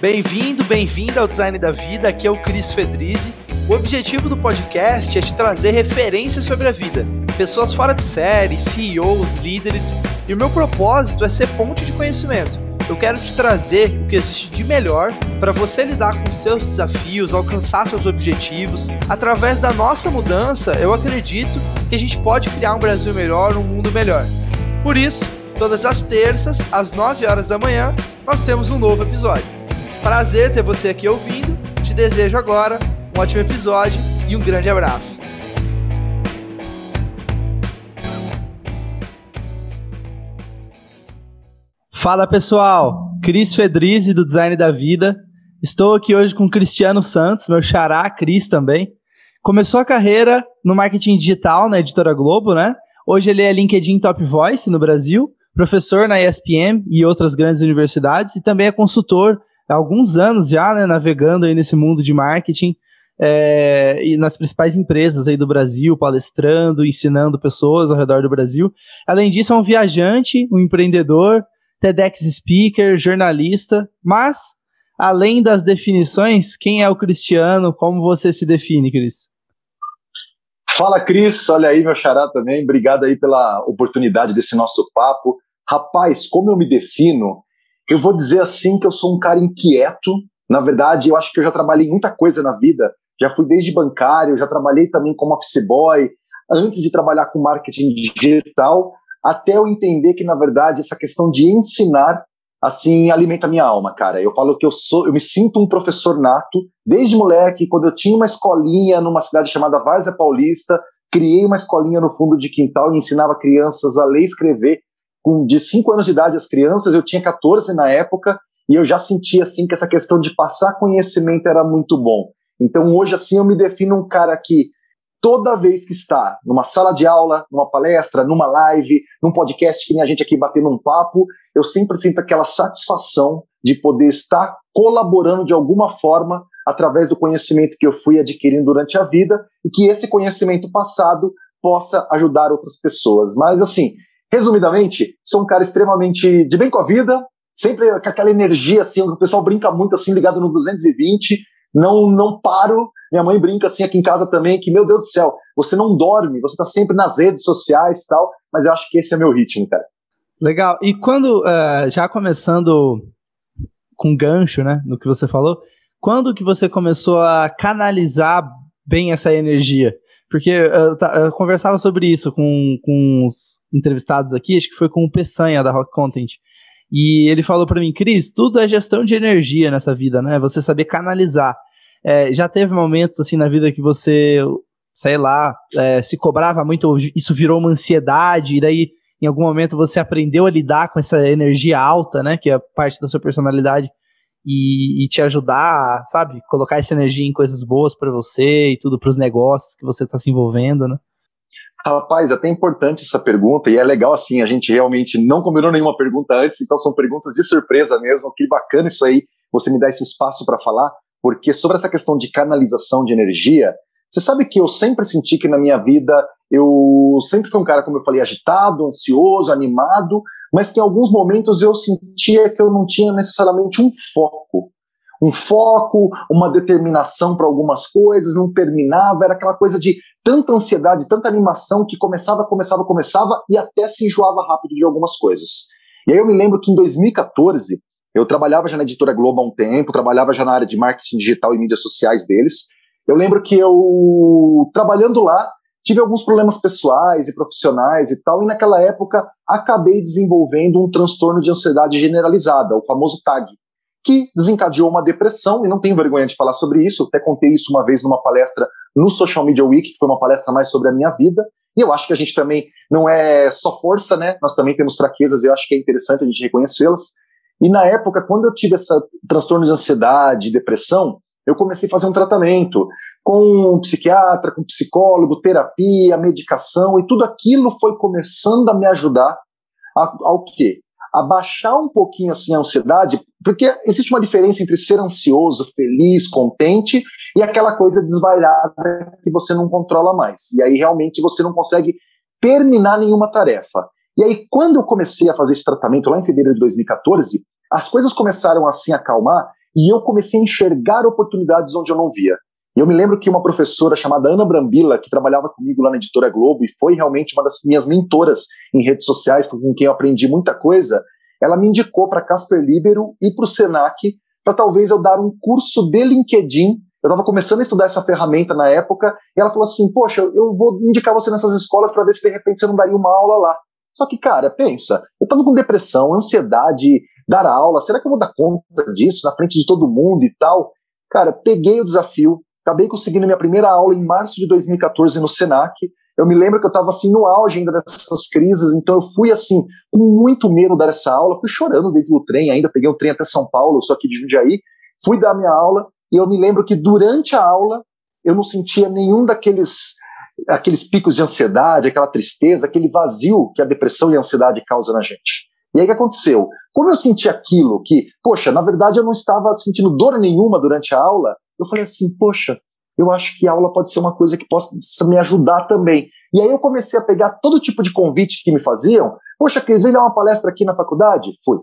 Bem-vindo, bem-vinda ao Design da Vida. Aqui é o Cris Fedrizzi. O objetivo do podcast é te trazer referências sobre a vida, pessoas fora de série, CEOs, líderes, e o meu propósito é ser ponte de conhecimento. Eu quero te trazer o que existe de melhor para você lidar com seus desafios, alcançar seus objetivos. Através da nossa mudança, eu acredito que a gente pode criar um Brasil melhor, um mundo melhor. Por isso, todas as terças, às 9 horas da manhã, nós temos um novo episódio. Prazer ter você aqui ouvindo. Te desejo agora um ótimo episódio e um grande abraço. Fala pessoal, Cris Fedrizzi do Design da Vida. Estou aqui hoje com Cristiano Santos, meu xará, Cris também. Começou a carreira no marketing digital na editora Globo, né? Hoje ele é LinkedIn Top Voice no Brasil, professor na ESPM e outras grandes universidades e também é consultor alguns anos já, né, navegando aí nesse mundo de marketing é, e nas principais empresas aí do Brasil, palestrando, ensinando pessoas ao redor do Brasil. Além disso, é um viajante, um empreendedor, TEDx speaker, jornalista, mas além das definições, quem é o Cristiano? Como você se define, Cris? Fala, Cris. Olha aí, meu xará também. Obrigado aí pela oportunidade desse nosso papo. Rapaz, como eu me defino? Eu vou dizer assim que eu sou um cara inquieto. Na verdade, eu acho que eu já trabalhei muita coisa na vida. Já fui desde bancário, já trabalhei também como office boy, antes de trabalhar com marketing digital, até eu entender que, na verdade, essa questão de ensinar, assim, alimenta minha alma, cara. Eu falo que eu sou, eu me sinto um professor nato, desde moleque, quando eu tinha uma escolinha numa cidade chamada Várzea Paulista, criei uma escolinha no fundo de quintal e ensinava crianças a ler e escrever com de 5 anos de idade as crianças, eu tinha 14 na época, e eu já sentia assim que essa questão de passar conhecimento era muito bom. Então hoje assim eu me defino um cara que toda vez que está numa sala de aula, numa palestra, numa live, num podcast que nem a gente aqui batendo um papo, eu sempre sinto aquela satisfação de poder estar colaborando de alguma forma através do conhecimento que eu fui adquirindo durante a vida e que esse conhecimento passado possa ajudar outras pessoas. Mas assim, Resumidamente, sou um cara extremamente de bem com a vida, sempre com aquela energia assim, o pessoal brinca muito assim, ligado no 220, não não paro. Minha mãe brinca assim aqui em casa também, que meu Deus do céu, você não dorme, você tá sempre nas redes sociais tal, mas eu acho que esse é meu ritmo, cara. Legal. E quando, uh, já começando com gancho, né, no que você falou, quando que você começou a canalizar bem essa energia? Porque eu, eu, conversava sobre isso com, com os entrevistados aqui, acho que foi com o Peçanha da Rock Content. E ele falou para mim, Cris, tudo é gestão de energia nessa vida, né? Você saber canalizar. É, já teve momentos assim na vida que você, sei lá, é, se cobrava muito, isso virou uma ansiedade, e daí em algum momento você aprendeu a lidar com essa energia alta, né? Que é parte da sua personalidade e, e, te ajudar, sabe? Colocar essa energia em coisas boas para você e tudo para os negócios que você está se envolvendo, né? Rapaz, até importante essa pergunta, e é legal assim, a gente realmente não combinou nenhuma pergunta antes, então são perguntas de surpresa mesmo. Que bacana isso aí, você me dá esse espaço para falar, porque sobre essa questão de canalização de energia, você sabe que eu sempre senti que na minha vida eu sempre fui um cara, como eu falei, agitado, ansioso, animado, mas que em alguns momentos eu sentia que eu não tinha necessariamente um foco. Um foco, uma determinação para algumas coisas, não terminava, era aquela coisa de tanta ansiedade, tanta animação que começava, começava, começava e até se enjoava rápido de algumas coisas. E aí eu me lembro que em 2014, eu trabalhava já na editora Globo há um tempo, trabalhava já na área de marketing digital e mídias sociais deles. Eu lembro que eu, trabalhando lá, tive alguns problemas pessoais e profissionais e tal, e naquela época acabei desenvolvendo um transtorno de ansiedade generalizada, o famoso TAG, que desencadeou uma depressão, e não tenho vergonha de falar sobre isso, até contei isso uma vez numa palestra no Social Media Week, que foi uma palestra mais sobre a minha vida, e eu acho que a gente também não é só força, né? Nós também temos fraquezas, e eu acho que é interessante a gente reconhecê-las. E na época, quando eu tive esse transtorno de ansiedade, depressão, eu comecei a fazer um tratamento com um psiquiatra, com um psicólogo, terapia, medicação, e tudo aquilo foi começando a me ajudar a, ao quê? A baixar um pouquinho assim a ansiedade, porque existe uma diferença entre ser ansioso, feliz, contente e aquela coisa desvairada que você não controla mais. E aí realmente você não consegue terminar nenhuma tarefa. E aí quando eu comecei a fazer esse tratamento lá em fevereiro de 2014, as coisas começaram a se acalmar e eu comecei a enxergar oportunidades onde eu não via. E eu me lembro que uma professora chamada Ana Brambila, que trabalhava comigo lá na Editora Globo e foi realmente uma das minhas mentoras em redes sociais, com quem eu aprendi muita coisa, ela me indicou para Casper Libero e para o Senac para talvez eu dar um curso de LinkedIn. Eu estava começando a estudar essa ferramenta na época e ela falou assim: Poxa, eu vou indicar você nessas escolas para ver se de repente você não daria uma aula lá. Só que, cara, pensa, eu estava com depressão, ansiedade, dar aula, será que eu vou dar conta disso na frente de todo mundo e tal? Cara, peguei o desafio, acabei conseguindo minha primeira aula em março de 2014 no Senac. Eu me lembro que eu estava assim no auge ainda dessas crises, então eu fui assim com muito medo dar essa aula, fui chorando dentro do trem, ainda peguei o trem até São Paulo, só que de Jundiaí, fui dar minha aula e eu me lembro que durante a aula eu não sentia nenhum daqueles aqueles picos de ansiedade, aquela tristeza, aquele vazio que a depressão e a ansiedade causam na gente. E aí o que aconteceu? Como eu senti aquilo que, poxa, na verdade eu não estava sentindo dor nenhuma durante a aula, eu falei assim, poxa, eu acho que aula pode ser uma coisa que possa me ajudar também. E aí eu comecei a pegar todo tipo de convite que me faziam. Poxa, Cris, vem dar uma palestra aqui na faculdade? Fui.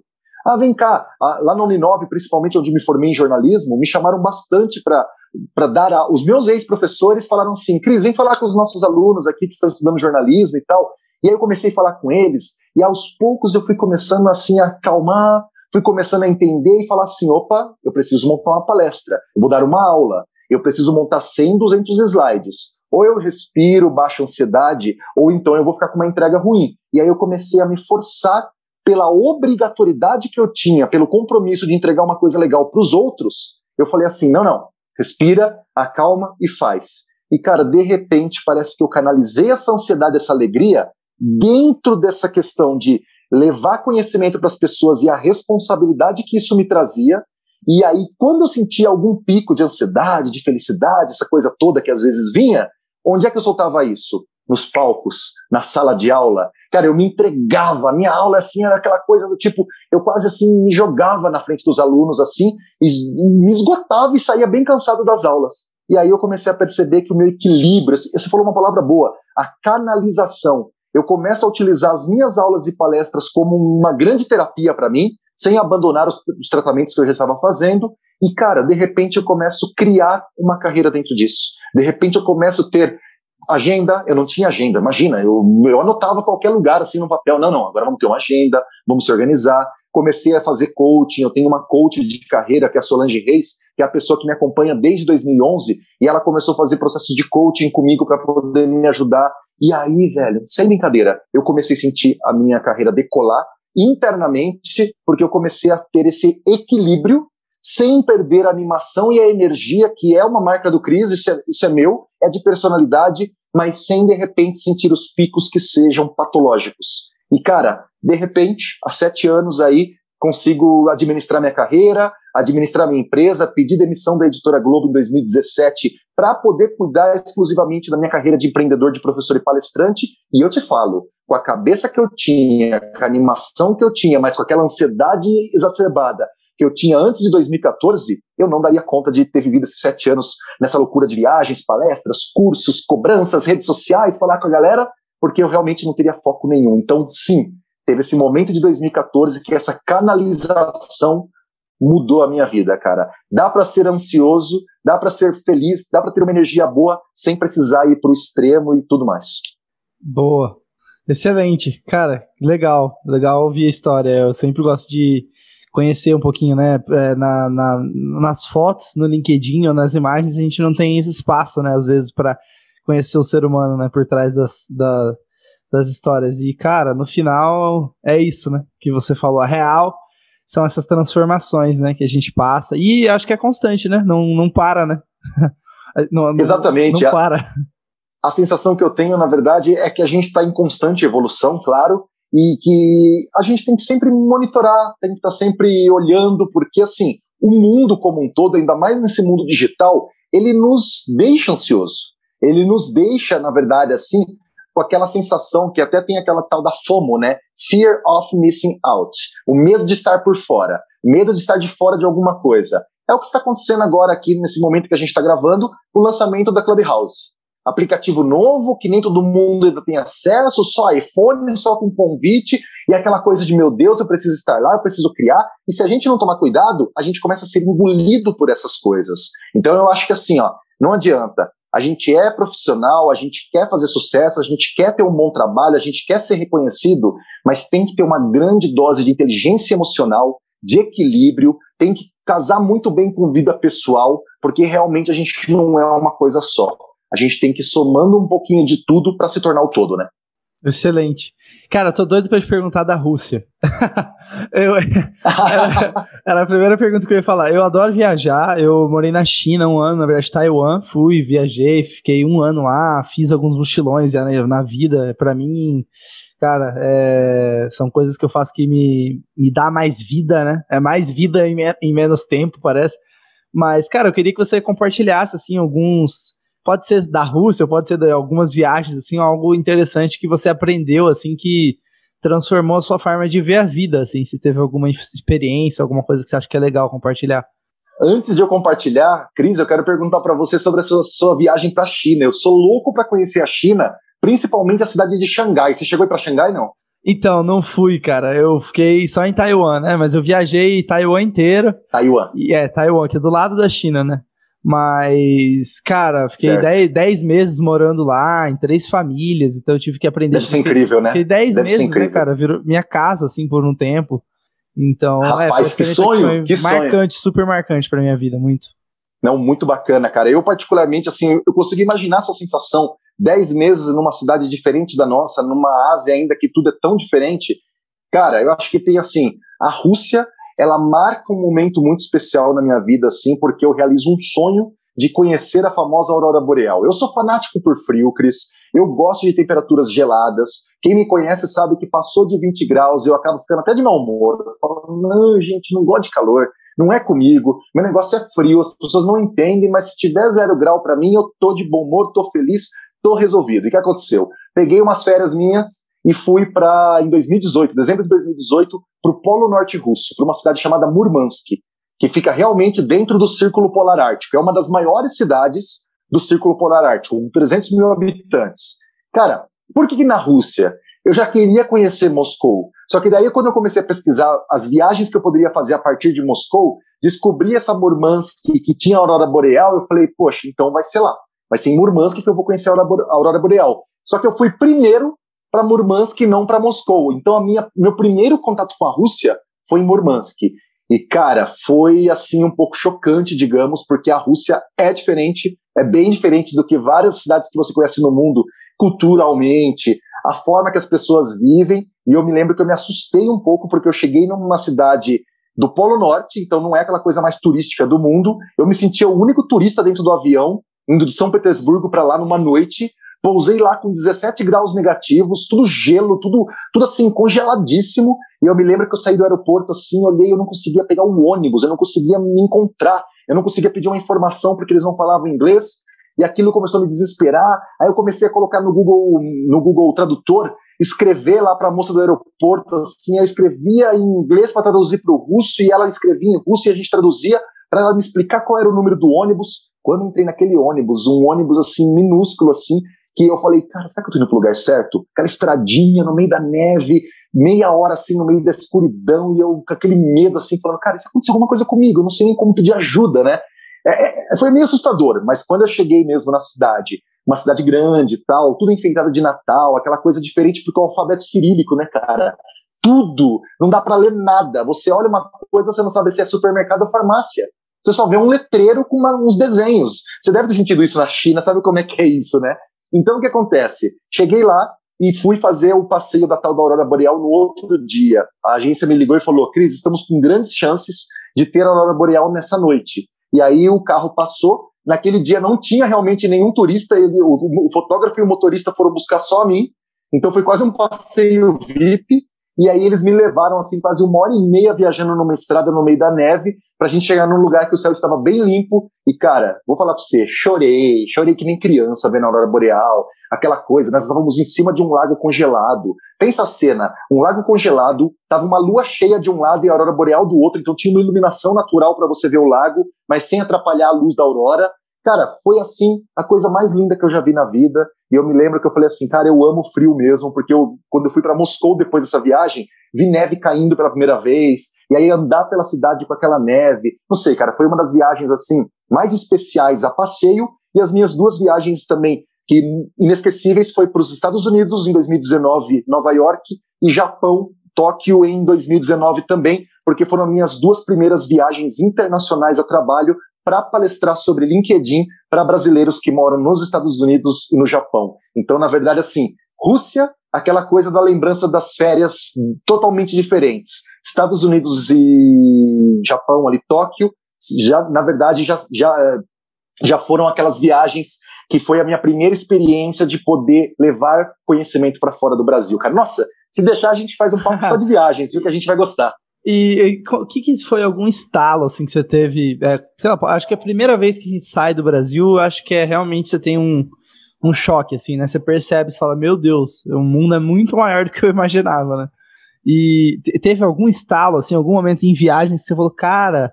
Ah, vem cá. Lá na Uninove, principalmente onde me formei em jornalismo, me chamaram bastante para dar. A, os meus ex-professores falaram assim: Cris, vem falar com os nossos alunos aqui que estão estudando jornalismo e tal. E aí eu comecei a falar com eles, e aos poucos eu fui começando assim a acalmar, fui começando a entender e falar assim: opa, eu preciso montar uma palestra, eu vou dar uma aula, eu preciso montar 100, 200 slides. Ou eu respiro, baixo ansiedade, ou então eu vou ficar com uma entrega ruim. E aí eu comecei a me forçar pela obrigatoriedade que eu tinha, pelo compromisso de entregar uma coisa legal para os outros. Eu falei assim: não, não, respira, acalma e faz. E cara, de repente parece que eu canalizei essa ansiedade, essa alegria dentro dessa questão de levar conhecimento para as pessoas e a responsabilidade que isso me trazia, e aí, quando eu sentia algum pico de ansiedade, de felicidade, essa coisa toda que às vezes vinha, onde é que eu soltava isso? Nos palcos, na sala de aula. Cara, eu me entregava, a minha aula assim era aquela coisa do tipo, eu quase assim me jogava na frente dos alunos assim, e, e me esgotava e saía bem cansado das aulas. E aí eu comecei a perceber que o meu equilíbrio, você falou uma palavra boa, a canalização. Eu começo a utilizar as minhas aulas e palestras como uma grande terapia para mim, sem abandonar os, os tratamentos que eu já estava fazendo. E, cara, de repente eu começo a criar uma carreira dentro disso. De repente eu começo a ter agenda, eu não tinha agenda, imagina, eu, eu anotava qualquer lugar assim no papel, não, não, agora vamos ter uma agenda, vamos se organizar. Comecei a fazer coaching, eu tenho uma coach de carreira que é a Solange Reis, que é a pessoa que me acompanha desde 2011, e ela começou a fazer processos de coaching comigo para poder me ajudar. E aí, velho, sem brincadeira, eu comecei a sentir a minha carreira decolar internamente, porque eu comecei a ter esse equilíbrio sem perder a animação e a energia, que é uma marca do Cris, isso é, isso é meu, é de personalidade, mas sem de repente sentir os picos que sejam patológicos. E cara, de repente, há sete anos aí, consigo administrar minha carreira, administrar minha empresa, pedir demissão da editora Globo em 2017 para poder cuidar exclusivamente da minha carreira de empreendedor, de professor e palestrante. E eu te falo, com a cabeça que eu tinha, com a animação que eu tinha, mas com aquela ansiedade exacerbada que eu tinha antes de 2014, eu não daria conta de ter vivido esses sete anos nessa loucura de viagens, palestras, cursos, cobranças, redes sociais, falar com a galera, porque eu realmente não teria foco nenhum. Então, sim, teve esse momento de 2014 que essa canalização mudou a minha vida, cara. Dá para ser ansioso, dá para ser feliz, dá para ter uma energia boa sem precisar ir pro extremo e tudo mais. Boa. Excelente. Cara, legal. Legal ouvir a história. Eu sempre gosto de conhecer um pouquinho, né? É, na, na, nas fotos, no LinkedIn ou nas imagens, a gente não tem esse espaço, né? Às vezes, para conhecer o ser humano, né? Por trás das, da, das histórias. E, cara, no final é isso, né? Que você falou. A real são essas transformações, né? Que a gente passa. E acho que é constante, né? Não, não para, né? não, Exatamente. Não, não para. A, a sensação que eu tenho, na verdade, é que a gente está em constante evolução, claro, e que a gente tem que sempre monitorar, tem que estar tá sempre olhando, porque assim, o mundo como um todo, ainda mais nesse mundo digital, ele nos deixa ansioso. Ele nos deixa, na verdade, assim, com aquela sensação que até tem aquela tal da FOMO, né? Fear of missing out. O medo de estar por fora, medo de estar de fora de alguma coisa. É o que está acontecendo agora aqui nesse momento que a gente está gravando, o lançamento da Clubhouse. aplicativo novo que nem todo mundo ainda tem acesso, só iPhone, só com convite, e aquela coisa de meu Deus, eu preciso estar lá, eu preciso criar. E se a gente não tomar cuidado, a gente começa a ser engolido por essas coisas. Então eu acho que assim, ó, não adianta. A gente é profissional, a gente quer fazer sucesso, a gente quer ter um bom trabalho, a gente quer ser reconhecido, mas tem que ter uma grande dose de inteligência emocional, de equilíbrio, tem que casar muito bem com vida pessoal, porque realmente a gente não é uma coisa só a gente tem que ir somando um pouquinho de tudo para se tornar o todo, né? Excelente. Cara, tô doido pra te perguntar da Rússia. eu, era, era, a primeira pergunta que eu ia falar. Eu adoro viajar. Eu morei na China um ano, na verdade, Taiwan. Fui, viajei, fiquei um ano lá, fiz alguns mochilões na, na vida. Para mim, cara, é, são coisas que eu faço que me, me dá mais vida, né? É mais vida em, em menos tempo, parece. Mas, cara, eu queria que você compartilhasse, assim, alguns pode ser da Rússia, pode ser de algumas viagens, assim, algo interessante que você aprendeu, assim, que transformou a sua forma de ver a vida, assim, se teve alguma experiência, alguma coisa que você acha que é legal compartilhar. Antes de eu compartilhar, Cris, eu quero perguntar para você sobre a sua, sua viagem para a China. Eu sou louco para conhecer a China, principalmente a cidade de Xangai. Você chegou aí para Xangai, não? Então, não fui, cara. Eu fiquei só em Taiwan, né? Mas eu viajei Taiwan inteiro. Taiwan. E, é, Taiwan, que é do lado da China, né? Mas, cara, fiquei 10 meses morando lá, em três famílias, então eu tive que aprender. Deve ser incrível, né? Fiquei 10 meses, né, cara? Virou minha casa, assim, por um tempo. Então, é, Rapaz, é, que sonho! Que marcante, sonho. super marcante pra minha vida, muito. Não, muito bacana, cara. Eu, particularmente, assim, eu consegui imaginar a sua sensação. 10 meses numa cidade diferente da nossa, numa Ásia ainda que tudo é tão diferente. Cara, eu acho que tem, assim, a Rússia ela marca um momento muito especial na minha vida, assim, porque eu realizo um sonho de conhecer a famosa aurora boreal. Eu sou fanático por frio, Cris. Eu gosto de temperaturas geladas. Quem me conhece sabe que passou de 20 graus eu acabo ficando até de mau humor. Eu falo, não, gente, não gosto de calor. Não é comigo. Meu negócio é frio. As pessoas não entendem, mas se tiver zero grau para mim, eu tô de bom humor, tô feliz, tô resolvido. E o que aconteceu? Peguei umas férias minhas, e fui para, em 2018, dezembro de 2018, para o Polo Norte Russo, para uma cidade chamada Murmansk, que fica realmente dentro do Círculo Polar Ártico. É uma das maiores cidades do Círculo Polar Ártico, com 300 mil habitantes. Cara, por que, que na Rússia? Eu já queria conhecer Moscou. Só que daí, quando eu comecei a pesquisar as viagens que eu poderia fazer a partir de Moscou, descobri essa Murmansk que tinha aurora boreal. Eu falei, poxa, então vai ser lá. Vai ser em Murmansk que eu vou conhecer a aurora boreal. Só que eu fui primeiro para Murmansk e não para Moscou. Então, a minha, meu primeiro contato com a Rússia foi em Murmansk. E, cara, foi assim um pouco chocante, digamos, porque a Rússia é diferente, é bem diferente do que várias cidades que você conhece no mundo, culturalmente, a forma que as pessoas vivem. E eu me lembro que eu me assustei um pouco, porque eu cheguei numa cidade do Polo Norte, então não é aquela coisa mais turística do mundo. Eu me sentia o único turista dentro do avião, indo de São Petersburgo para lá numa noite, Pousei lá com 17 graus negativos, tudo gelo, tudo, tudo assim, congeladíssimo. E eu me lembro que eu saí do aeroporto assim, olhei, eu não conseguia pegar o ônibus, eu não conseguia me encontrar, eu não conseguia pedir uma informação porque eles não falavam inglês. E aquilo começou a me desesperar. Aí eu comecei a colocar no Google, no Google Tradutor, escrever lá para a moça do aeroporto, assim, eu escrevia em inglês para traduzir para o russo e ela escrevia em russo e a gente traduzia para ela me explicar qual era o número do ônibus. Quando entrei naquele ônibus, um ônibus assim minúsculo assim, que eu falei, cara, será que eu tô indo pro lugar certo? Aquela estradinha no meio da neve, meia hora assim no meio da escuridão, e eu com aquele medo assim, falando, cara, isso aconteceu alguma coisa comigo, eu não sei nem como pedir ajuda, né? É, é, foi meio assustador, mas quando eu cheguei mesmo na cidade, uma cidade grande e tal, tudo enfeitado de Natal, aquela coisa diferente porque é o alfabeto cirílico, né, cara? Tudo, não dá para ler nada. Você olha uma coisa, você não sabe se é supermercado ou farmácia. Você só vê um letreiro com uma, uns desenhos. Você deve ter sentido isso na China, sabe como é que é isso, né? Então, o que acontece? Cheguei lá e fui fazer o passeio da tal da Aurora Boreal no outro dia. A agência me ligou e falou: Cris, estamos com grandes chances de ter a Aurora Boreal nessa noite. E aí o carro passou. Naquele dia não tinha realmente nenhum turista, ele, o, o fotógrafo e o motorista foram buscar só a mim. Então foi quase um passeio VIP. E aí eles me levaram assim quase uma hora e meia viajando numa estrada no meio da neve pra gente chegar num lugar que o céu estava bem limpo. E cara, vou falar pra você, chorei, chorei que nem criança vendo a aurora boreal, aquela coisa, nós estávamos em cima de um lago congelado. Pensa a cena, um lago congelado, tava uma lua cheia de um lado e a aurora boreal do outro, então tinha uma iluminação natural para você ver o lago, mas sem atrapalhar a luz da aurora. Cara, foi assim a coisa mais linda que eu já vi na vida. E eu me lembro que eu falei assim, cara, eu amo frio mesmo, porque eu, quando eu fui para Moscou depois dessa viagem, vi neve caindo pela primeira vez, e aí andar pela cidade com aquela neve. Não sei, cara, foi uma das viagens assim mais especiais a passeio e as minhas duas viagens também que inesquecíveis foi para os Estados Unidos em 2019, Nova York e Japão, Tóquio em 2019 também, porque foram minhas duas primeiras viagens internacionais a trabalho para palestrar sobre LinkedIn para brasileiros que moram nos Estados Unidos e no Japão. Então, na verdade, assim, Rússia, aquela coisa da lembrança das férias totalmente diferentes. Estados Unidos e Japão, ali, Tóquio, já, na verdade, já, já, já foram aquelas viagens que foi a minha primeira experiência de poder levar conhecimento para fora do Brasil. Cara, nossa, se deixar, a gente faz um papo só de viagens, viu? Que a gente vai gostar. E o que, que foi algum estalo assim que você teve? É, sei lá, acho que é a primeira vez que a gente sai do Brasil, acho que é realmente você tem um, um choque, assim, né? Você percebe, você fala, meu Deus, o mundo é muito maior do que eu imaginava, né? E teve algum estalo, assim, algum momento em viagem que você falou, cara,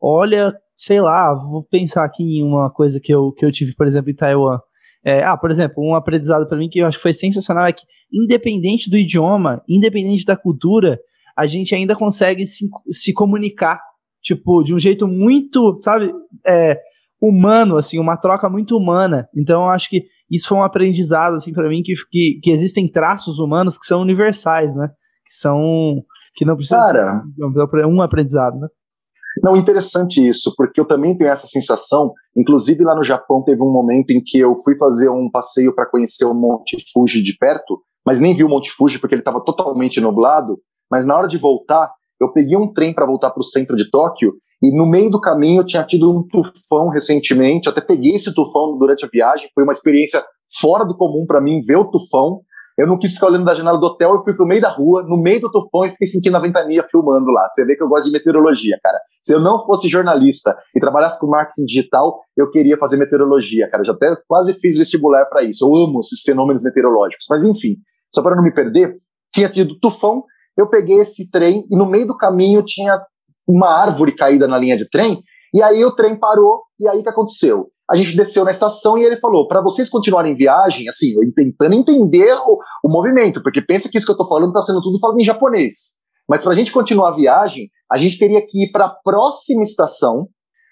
olha, sei lá, vou pensar aqui em uma coisa que eu, que eu tive, por exemplo, em Taiwan. É, ah, por exemplo, um aprendizado para mim que eu acho que foi sensacional é que, independente do idioma, independente da cultura, a gente ainda consegue se, se comunicar, tipo, de um jeito muito, sabe, é, humano, assim, uma troca muito humana. Então, eu acho que isso foi um aprendizado, assim, para mim, que, que, que, existem traços humanos que são universais, né? Que são. que não precisam Cara, ser um aprendizado, né? Não, interessante isso, porque eu também tenho essa sensação. Inclusive, lá no Japão, teve um momento em que eu fui fazer um passeio para conhecer o Monte Fuji de perto, mas nem vi o Monte Fuji porque ele estava totalmente nublado. Mas na hora de voltar, eu peguei um trem para voltar para o centro de Tóquio e no meio do caminho eu tinha tido um tufão recentemente. Eu até peguei esse tufão durante a viagem. Foi uma experiência fora do comum para mim ver o tufão. Eu não quis ficar olhando da janela do hotel, eu fui pro meio da rua, no meio do tufão, e fiquei sentindo a ventania filmando lá. Você vê que eu gosto de meteorologia, cara. Se eu não fosse jornalista e trabalhasse com marketing digital, eu queria fazer meteorologia, cara. Eu já até quase fiz vestibular para isso. Eu amo esses fenômenos meteorológicos. Mas enfim, só para não me perder, tinha tido tufão, eu peguei esse trem e no meio do caminho tinha uma árvore caída na linha de trem, e aí o trem parou, e aí o que aconteceu? A gente desceu na estação e ele falou: para vocês continuarem em viagem, assim, tentando entender o, o movimento, porque pensa que isso que eu tô falando está sendo tudo falado em japonês. Mas para a gente continuar a viagem, a gente teria que ir para a próxima estação,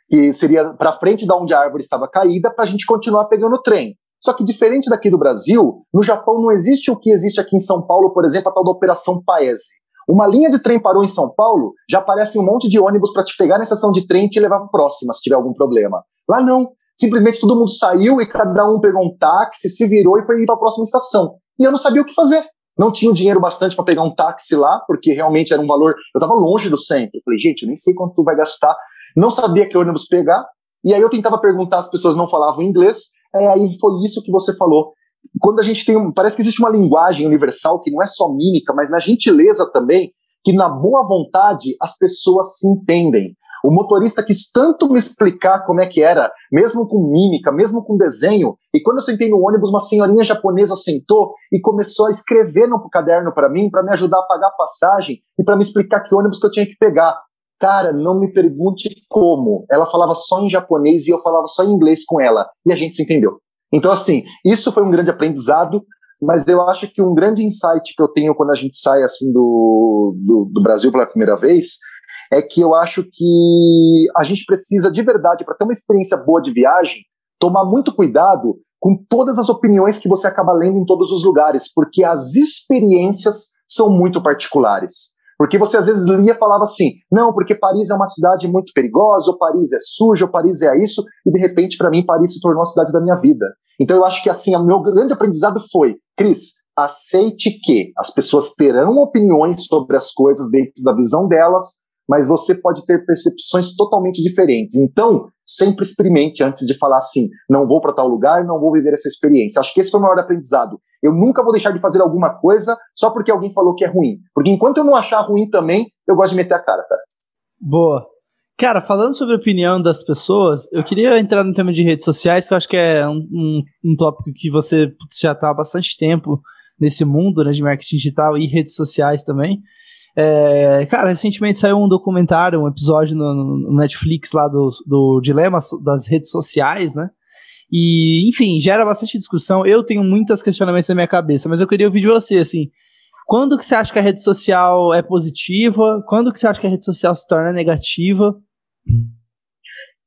que seria para frente da onde a árvore estava caída, para a gente continuar pegando o trem. Só que diferente daqui do Brasil, no Japão não existe o que existe aqui em São Paulo, por exemplo, a tal da Operação Paese. Uma linha de trem parou em São Paulo, já aparece um monte de ônibus para te pegar na estação de trem e te levar para próxima, se tiver algum problema. Lá não. Simplesmente todo mundo saiu e cada um pegou um táxi, se virou e foi para a próxima estação. E eu não sabia o que fazer. Não tinha dinheiro bastante para pegar um táxi lá, porque realmente era um valor. Eu estava longe do centro. Eu falei, gente, eu nem sei quanto tu vai gastar. Não sabia que ônibus pegar. E aí eu tentava perguntar, as pessoas não falavam inglês. É, aí foi isso que você falou. Quando a gente tem. Um, parece que existe uma linguagem universal que não é só mímica, mas na gentileza também, que na boa vontade as pessoas se entendem. O motorista quis tanto me explicar como é que era, mesmo com mímica, mesmo com desenho, e quando eu sentei no ônibus, uma senhorinha japonesa sentou e começou a escrever no caderno para mim, para me ajudar a pagar a passagem e para me explicar que ônibus que eu tinha que pegar. Cara, não me pergunte como. Ela falava só em japonês e eu falava só em inglês com ela. E a gente se entendeu. Então, assim, isso foi um grande aprendizado, mas eu acho que um grande insight que eu tenho quando a gente sai assim do, do, do Brasil pela primeira vez é que eu acho que a gente precisa de verdade, para ter uma experiência boa de viagem, tomar muito cuidado com todas as opiniões que você acaba lendo em todos os lugares, porque as experiências são muito particulares. Porque você às vezes lia e falava assim, não, porque Paris é uma cidade muito perigosa, ou Paris é suja, ou Paris é isso, e de repente para mim Paris se tornou a cidade da minha vida. Então eu acho que assim, o meu grande aprendizado foi, Cris, aceite que as pessoas terão opiniões sobre as coisas dentro da visão delas, mas você pode ter percepções totalmente diferentes. Então, sempre experimente antes de falar assim, não vou para tal lugar, não vou viver essa experiência. Acho que esse foi o maior aprendizado. Eu nunca vou deixar de fazer alguma coisa só porque alguém falou que é ruim. Porque enquanto eu não achar ruim também, eu gosto de meter a cara, cara. Boa. Cara, falando sobre a opinião das pessoas, eu queria entrar no tema de redes sociais, que eu acho que é um, um, um tópico que você já está há bastante tempo nesse mundo né, de marketing digital e redes sociais também. É, cara, recentemente saiu um documentário, um episódio no, no Netflix lá do, do dilema das redes sociais, né? E, enfim, gera bastante discussão. Eu tenho muitos questionamentos na minha cabeça, mas eu queria ouvir de você, assim. Quando que você acha que a rede social é positiva? Quando que você acha que a rede social se torna negativa?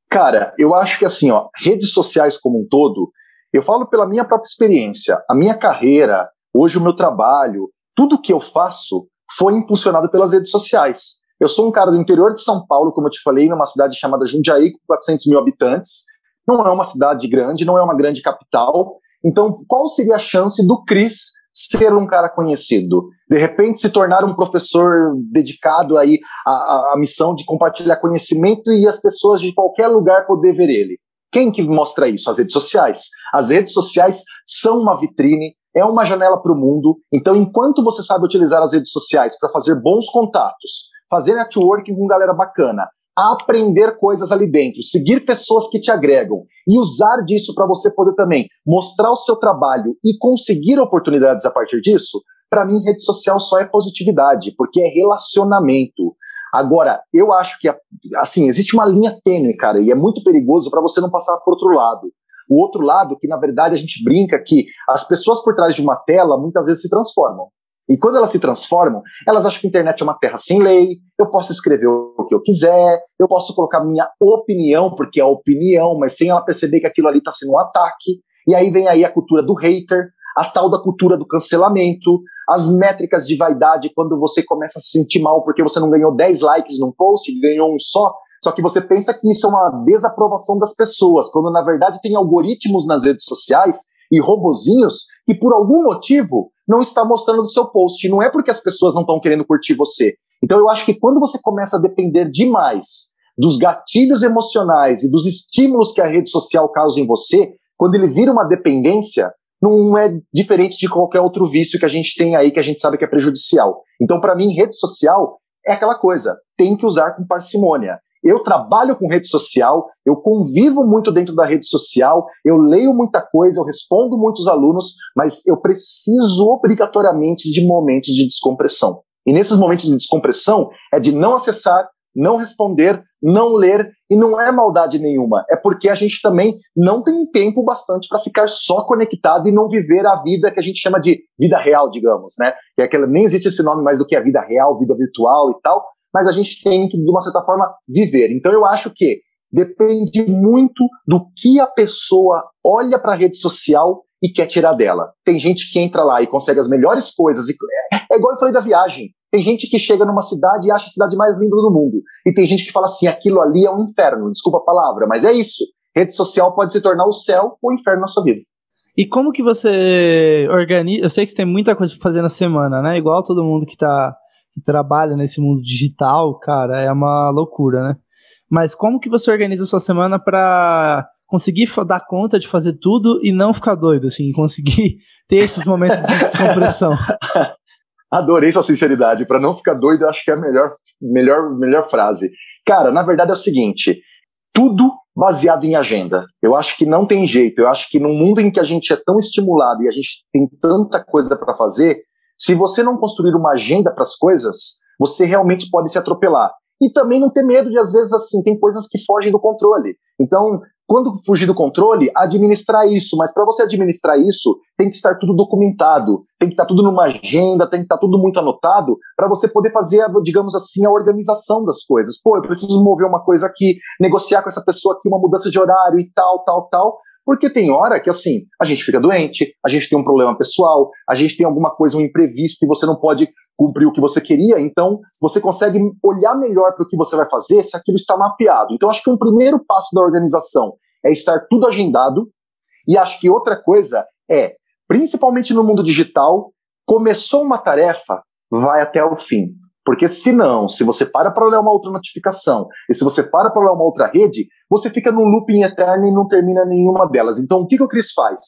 Cara, eu acho que assim, ó, redes sociais como um todo, eu falo pela minha própria experiência, a minha carreira, hoje o meu trabalho, tudo que eu faço foi impulsionado pelas redes sociais. Eu sou um cara do interior de São Paulo, como eu te falei, numa cidade chamada Jundiaí, com 400 mil habitantes. Não é uma cidade grande, não é uma grande capital. Então, qual seria a chance do Cris ser um cara conhecido? De repente, se tornar um professor dedicado aí à, à missão de compartilhar conhecimento e as pessoas de qualquer lugar poder ver ele. Quem que mostra isso? As redes sociais. As redes sociais são uma vitrine, é uma janela para o mundo. Então, enquanto você sabe utilizar as redes sociais para fazer bons contatos, fazer networking com galera bacana, aprender coisas ali dentro, seguir pessoas que te agregam e usar disso para você poder também mostrar o seu trabalho e conseguir oportunidades a partir disso, para mim rede social só é positividade, porque é relacionamento. Agora, eu acho que assim, existe uma linha tênue, cara, e é muito perigoso para você não passar por outro lado. O outro lado, que na verdade a gente brinca que as pessoas por trás de uma tela muitas vezes se transformam. E quando elas se transformam, elas acham que a internet é uma terra sem lei, eu posso escrever o que eu quiser, eu posso colocar minha opinião, porque é opinião, mas sem ela perceber que aquilo ali está sendo um ataque. E aí vem aí a cultura do hater, a tal da cultura do cancelamento, as métricas de vaidade, quando você começa a se sentir mal porque você não ganhou 10 likes num post, ganhou um só, só que você pensa que isso é uma desaprovação das pessoas, quando na verdade tem algoritmos nas redes sociais e robozinhos que por algum motivo não está mostrando no seu post. Não é porque as pessoas não estão querendo curtir você. Então eu acho que quando você começa a depender demais dos gatilhos emocionais e dos estímulos que a rede social causa em você, quando ele vira uma dependência, não é diferente de qualquer outro vício que a gente tem aí que a gente sabe que é prejudicial. Então, para mim, rede social é aquela coisa, tem que usar com parcimônia. Eu trabalho com rede social, eu convivo muito dentro da rede social, eu leio muita coisa, eu respondo muitos alunos, mas eu preciso obrigatoriamente de momentos de descompressão. E nesses momentos de descompressão é de não acessar, não responder, não ler, e não é maldade nenhuma, é porque a gente também não tem tempo bastante para ficar só conectado e não viver a vida que a gente chama de vida real, digamos, né? Que é aquela, nem existe esse nome mais do que a vida real, vida virtual e tal, mas a gente tem que, de uma certa forma, viver. Então eu acho que depende muito do que a pessoa olha para a rede social e quer tirar dela. Tem gente que entra lá e consegue as melhores coisas. É, é igual eu falei da viagem. Tem gente que chega numa cidade e acha a cidade mais linda do mundo. E tem gente que fala assim: aquilo ali é um inferno. Desculpa a palavra, mas é isso. Rede social pode se tornar o céu ou o inferno na sua vida. E como que você organiza? Eu sei que você tem muita coisa para fazer na semana, né? Igual todo mundo que tá que trabalha nesse mundo digital, cara, é uma loucura, né? Mas como que você organiza a sua semana para conseguir dar conta de fazer tudo e não ficar doido, assim, conseguir ter esses momentos de descompressão? Adorei sua sinceridade. Para não ficar doido, acho que é a melhor, melhor, melhor frase. Cara, na verdade é o seguinte: tudo baseado em agenda. Eu acho que não tem jeito. Eu acho que num mundo em que a gente é tão estimulado e a gente tem tanta coisa para fazer, se você não construir uma agenda para as coisas, você realmente pode se atropelar. E também não ter medo de, às vezes, assim, tem coisas que fogem do controle. Então, quando fugir do controle, administrar isso. Mas para você administrar isso, tem que estar tudo documentado, tem que estar tudo numa agenda, tem que estar tudo muito anotado, para você poder fazer, digamos assim, a organização das coisas. Pô, eu preciso mover uma coisa aqui, negociar com essa pessoa aqui uma mudança de horário e tal, tal, tal. Porque tem hora que, assim, a gente fica doente, a gente tem um problema pessoal, a gente tem alguma coisa, um imprevisto e você não pode cumprir o que você queria, então você consegue olhar melhor para o que você vai fazer se aquilo está mapeado. Então, acho que um primeiro passo da organização é estar tudo agendado, e acho que outra coisa é, principalmente no mundo digital, começou uma tarefa, vai até o fim. Porque se não, se você para para olhar uma outra notificação, e se você para para olhar uma outra rede, você fica num looping eterno e não termina nenhuma delas. Então, o que, que o Chris faz?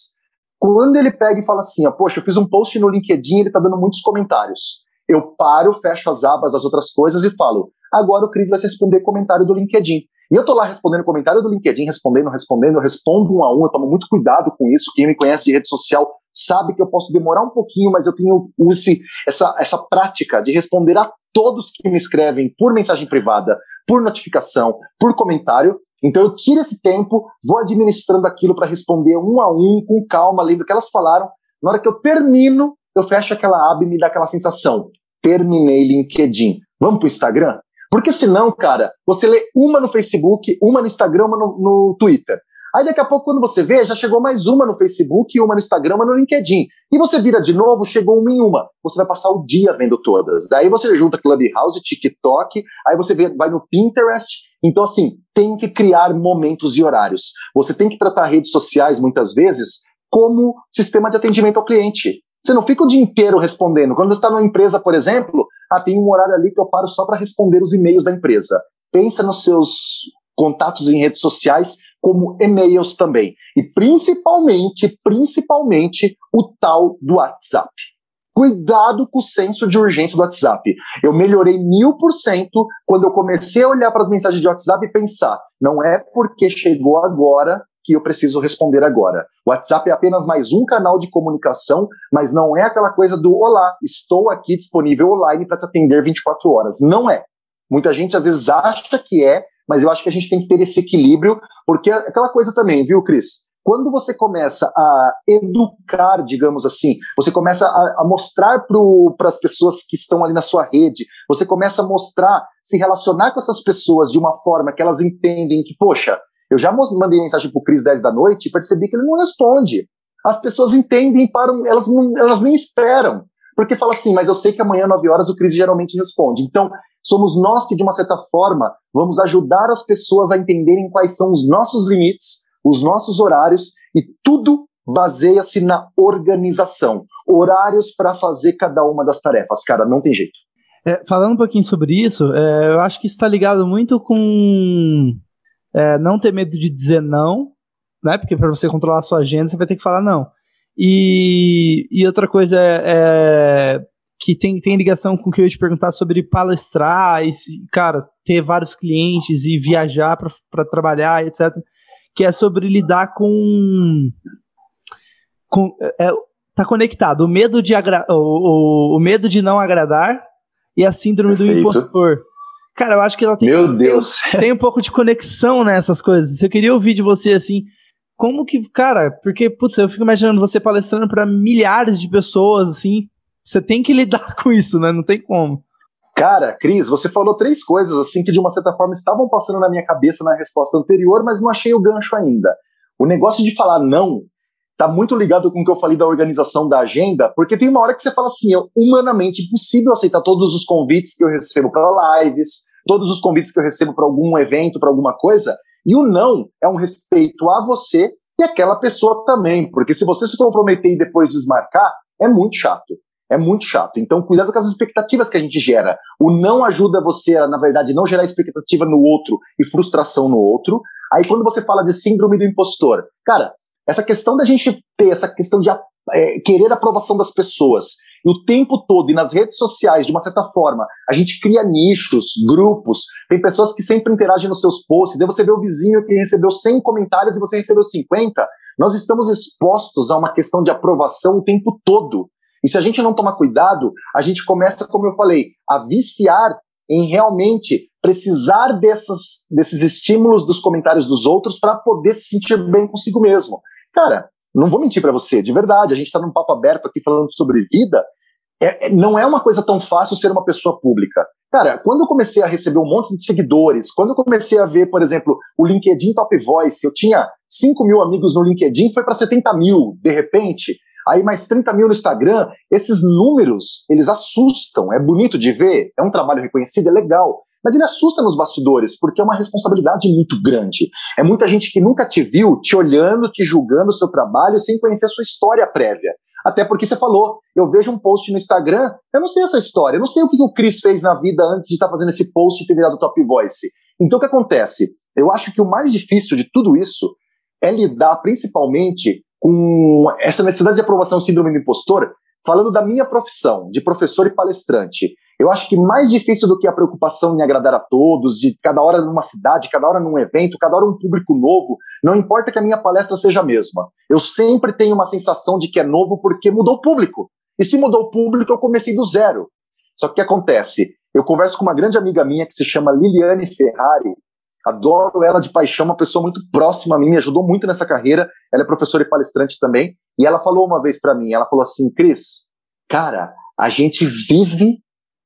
Quando ele pega e fala assim, ó, poxa, eu fiz um post no LinkedIn, ele tá dando muitos comentários. Eu paro, fecho as abas, as outras coisas e falo, agora o Chris vai responder comentário do LinkedIn. E eu tô lá respondendo comentário do LinkedIn, respondendo, respondendo, eu respondo um a um, eu tomo muito cuidado com isso. Quem me conhece de rede social sabe que eu posso demorar um pouquinho, mas eu tenho esse, essa, essa prática de responder a todos que me escrevem por mensagem privada, por notificação, por comentário, Então eu tiro esse tempo, vou administrando aquilo para responder um a um, com calma, lendo o que elas falaram. Na hora que eu termino, eu fecho aquela aba e me dá aquela sensação. Terminei LinkedIn. Vamos pro Instagram? Porque senão, cara, você lê uma no Facebook, uma no Instagram, uma no, no Twitter. Aí daqui a pouco, quando você vê, já chegou mais uma no Facebook, uma no Instagram, uma no LinkedIn. E você vira de novo, chegou uma em uma. Você vai passar o dia vendo todas. Daí você junta Clubhouse, TikTok, aí você vai no Pinterest. Então, assim, tem que criar momentos e horários. Você tem que tratar redes sociais, muitas vezes, como sistema de atendimento ao cliente. Você não fica o dia inteiro respondendo. Quando você está numa empresa, por exemplo, ah, tem um horário ali que eu paro só para responder os e-mails da empresa. Pensa nos seus contatos em redes sociais como e-mails também. E principalmente, principalmente, o tal do WhatsApp. Cuidado com o senso de urgência do WhatsApp. Eu melhorei mil por cento quando eu comecei a olhar para as mensagens de WhatsApp e pensar: não é porque chegou agora que eu preciso responder agora. O WhatsApp é apenas mais um canal de comunicação, mas não é aquela coisa do olá, estou aqui disponível online para te atender 24 horas. Não é. Muita gente às vezes acha que é, mas eu acho que a gente tem que ter esse equilíbrio, porque é aquela coisa também, viu, Cris? Quando você começa a educar, digamos assim, você começa a, a mostrar para as pessoas que estão ali na sua rede, você começa a mostrar, se relacionar com essas pessoas de uma forma que elas entendem que, poxa, eu já mandei mensagem para o Cris 10 da noite e percebi que ele não responde. As pessoas entendem, param, elas, não, elas nem esperam. Porque fala assim, mas eu sei que amanhã, 9 horas, o Cris geralmente responde. Então, somos nós que, de uma certa forma, vamos ajudar as pessoas a entenderem quais são os nossos limites, os nossos horários, e tudo baseia-se na organização. Horários para fazer cada uma das tarefas. Cara, não tem jeito. É, falando um pouquinho sobre isso, é, eu acho que está ligado muito com é, não ter medo de dizer não, né? Porque para você controlar a sua agenda, você vai ter que falar não. E, e outra coisa é, é, que tem, tem ligação com o que eu ia te perguntar sobre palestrar, e, cara, ter vários clientes e viajar para trabalhar, etc. Que é sobre lidar com. com é, tá conectado o medo de agra o, o, o, medo de não agradar e a síndrome Perfeito. do impostor. Cara, eu acho que ela tem, Meu Deus. Tem, tem um pouco de conexão nessas coisas. Eu queria ouvir de você assim, como que, cara, porque, putz, eu fico imaginando você palestrando para milhares de pessoas, assim, você tem que lidar com isso, né? Não tem como. Cara, Cris, você falou três coisas assim que de uma certa forma estavam passando na minha cabeça na resposta anterior, mas não achei o gancho ainda. O negócio de falar não tá muito ligado com o que eu falei da organização da agenda, porque tem uma hora que você fala assim, é humanamente impossível aceitar todos os convites que eu recebo para lives, todos os convites que eu recebo para algum evento, para alguma coisa, e o não é um respeito a você e aquela pessoa também, porque se você se comprometer e depois desmarcar, é muito chato. É muito chato. Então, cuidado com as expectativas que a gente gera. O não ajuda você a, na verdade, não gerar expectativa no outro e frustração no outro. Aí, quando você fala de síndrome do impostor, cara, essa questão da gente ter essa questão de é, querer a aprovação das pessoas e o tempo todo e nas redes sociais, de uma certa forma, a gente cria nichos, grupos, tem pessoas que sempre interagem nos seus posts, daí você vê o vizinho que recebeu 100 comentários e você recebeu 50. Nós estamos expostos a uma questão de aprovação o tempo todo. E se a gente não tomar cuidado, a gente começa, como eu falei, a viciar em realmente precisar dessas, desses estímulos dos comentários dos outros para poder se sentir bem consigo mesmo. Cara, não vou mentir para você, de verdade, a gente está num papo aberto aqui falando sobre vida. É, é, não é uma coisa tão fácil ser uma pessoa pública. Cara, quando eu comecei a receber um monte de seguidores, quando eu comecei a ver, por exemplo, o LinkedIn Top Voice, eu tinha 5 mil amigos no LinkedIn, foi para 70 mil, de repente, aí mais 30 mil no Instagram, esses números, eles assustam, é bonito de ver, é um trabalho reconhecido, é legal, mas ele assusta nos bastidores, porque é uma responsabilidade muito grande. É muita gente que nunca te viu, te olhando, te julgando o seu trabalho, sem conhecer a sua história prévia. Até porque você falou, eu vejo um post no Instagram, eu não sei essa história, eu não sei o que o Chris fez na vida antes de estar fazendo esse post e ter virado Top Voice. Então o que acontece? Eu acho que o mais difícil de tudo isso é lidar principalmente com essa necessidade de aprovação síndrome do impostor, falando da minha profissão, de professor e palestrante. Eu acho que mais difícil do que a preocupação em agradar a todos, de cada hora numa cidade, cada hora num evento, cada hora um público novo, não importa que a minha palestra seja a mesma. Eu sempre tenho uma sensação de que é novo porque mudou o público. E se mudou o público, eu comecei do zero. Só que o que acontece? Eu converso com uma grande amiga minha que se chama Liliane Ferrari, adoro ela de paixão, uma pessoa muito próxima a mim, me ajudou muito nessa carreira. Ela é professora e palestrante também. E ela falou uma vez para mim, ela falou assim, Cris, cara, a gente vive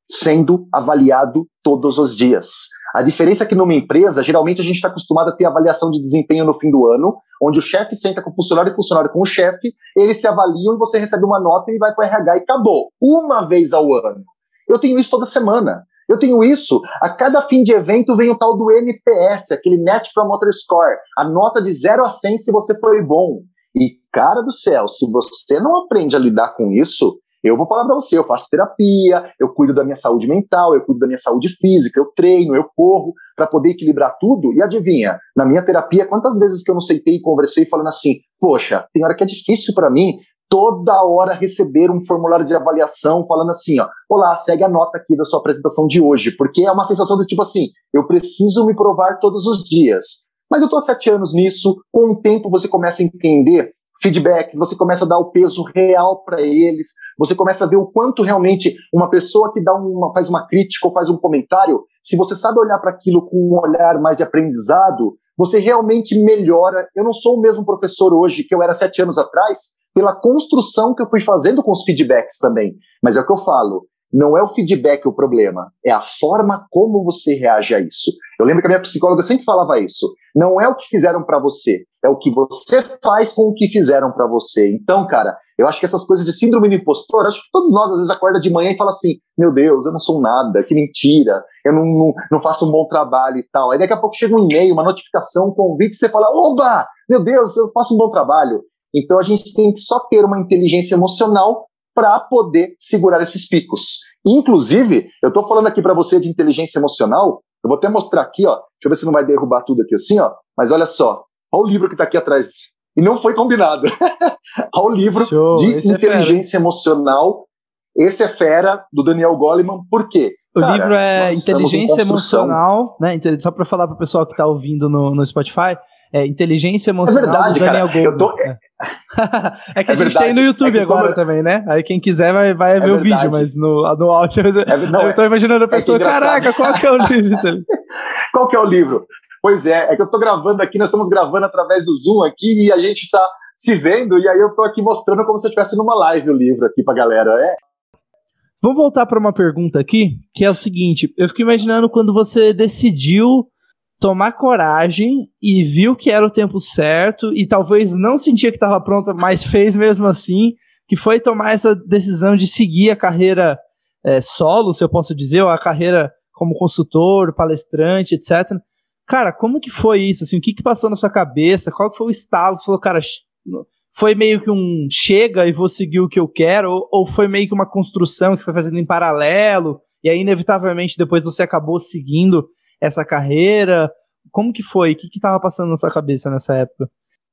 sendo avaliado todos os dias. A diferença é que numa empresa, geralmente a gente está acostumado a ter avaliação de desempenho no fim do ano, onde o chefe senta com o funcionário e o funcionário com o chefe, eles se avaliam e você recebe uma nota e vai para o RH e acabou. Uma vez ao ano. Eu tenho isso toda semana. Eu tenho isso, a cada fim de evento vem o tal do NPS, aquele Net Promoter Score, a nota de 0 a 100 se você foi bom. E, cara do céu, se você não aprende a lidar com isso, eu vou falar para você, eu faço terapia, eu cuido da minha saúde mental, eu cuido da minha saúde física, eu treino, eu corro para poder equilibrar tudo. E adivinha, na minha terapia, quantas vezes que eu não sentei e conversei falando assim, poxa, tem hora que é difícil para mim toda hora receber um formulário de avaliação falando assim, ó, olá, segue a nota aqui da sua apresentação de hoje, porque é uma sensação do tipo assim, eu preciso me provar todos os dias. Mas eu estou há sete anos nisso, com o tempo você começa a entender feedbacks, você começa a dar o peso real para eles, você começa a ver o quanto realmente uma pessoa que dá uma, faz uma crítica ou faz um comentário, se você sabe olhar para aquilo com um olhar mais de aprendizado, você realmente melhora. Eu não sou o mesmo professor hoje que eu era sete anos atrás, pela construção que eu fui fazendo com os feedbacks também. Mas é o que eu falo, não é o feedback o problema, é a forma como você reage a isso. Eu lembro que a minha psicóloga sempre falava isso. Não é o que fizeram para você, é o que você faz com o que fizeram para você. Então, cara, eu acho que essas coisas de síndrome do impostor, acho que todos nós às vezes acorda de manhã e fala assim: meu Deus, eu não sou nada, que mentira, eu não, não, não faço um bom trabalho e tal. Aí daqui a pouco chega um e-mail, uma notificação, um convite, e você fala: oba, meu Deus, eu faço um bom trabalho. Então a gente tem que só ter uma inteligência emocional para poder segurar esses picos. Inclusive, eu estou falando aqui para você de inteligência emocional, eu vou até mostrar aqui, ó. Deixa eu ver se não vai derrubar tudo aqui assim, ó. Mas olha só, olha o livro que está aqui atrás. E não foi combinado. olha o livro Show, de é inteligência é emocional. Esse é fera, do Daniel Goleman. Por quê? O Cara, livro é Inteligência Emocional, né? Só para falar para o pessoal que está ouvindo no, no Spotify, é, inteligência emocional é verdade, do Daniel cara. Eu tô... é. é que é a gente verdade. tem no YouTube é agora também, né? Aí quem quiser vai, vai é ver verdade. o vídeo, mas no, no áudio. É, não, eu tô imaginando a é pessoa, caraca, qual que é o livro? qual que é o livro? Pois é, é que eu tô gravando aqui, nós estamos gravando através do Zoom aqui e a gente tá se vendo, e aí eu tô aqui mostrando como se eu estivesse numa live o livro aqui pra galera. É. Vamos voltar para uma pergunta aqui, que é o seguinte: eu fico imaginando quando você decidiu tomar coragem e viu que era o tempo certo e talvez não sentia que estava pronta, mas fez mesmo assim, que foi tomar essa decisão de seguir a carreira é, solo, se eu posso dizer, ou a carreira como consultor, palestrante, etc. Cara, como que foi isso? Assim, o que, que passou na sua cabeça? Qual que foi o estalo? Você falou, cara, foi meio que um chega e vou seguir o que eu quero, ou, ou foi meio que uma construção que você foi fazendo em paralelo, e aí, inevitavelmente, depois você acabou seguindo essa carreira? Como que foi? O que estava passando na sua cabeça nessa época?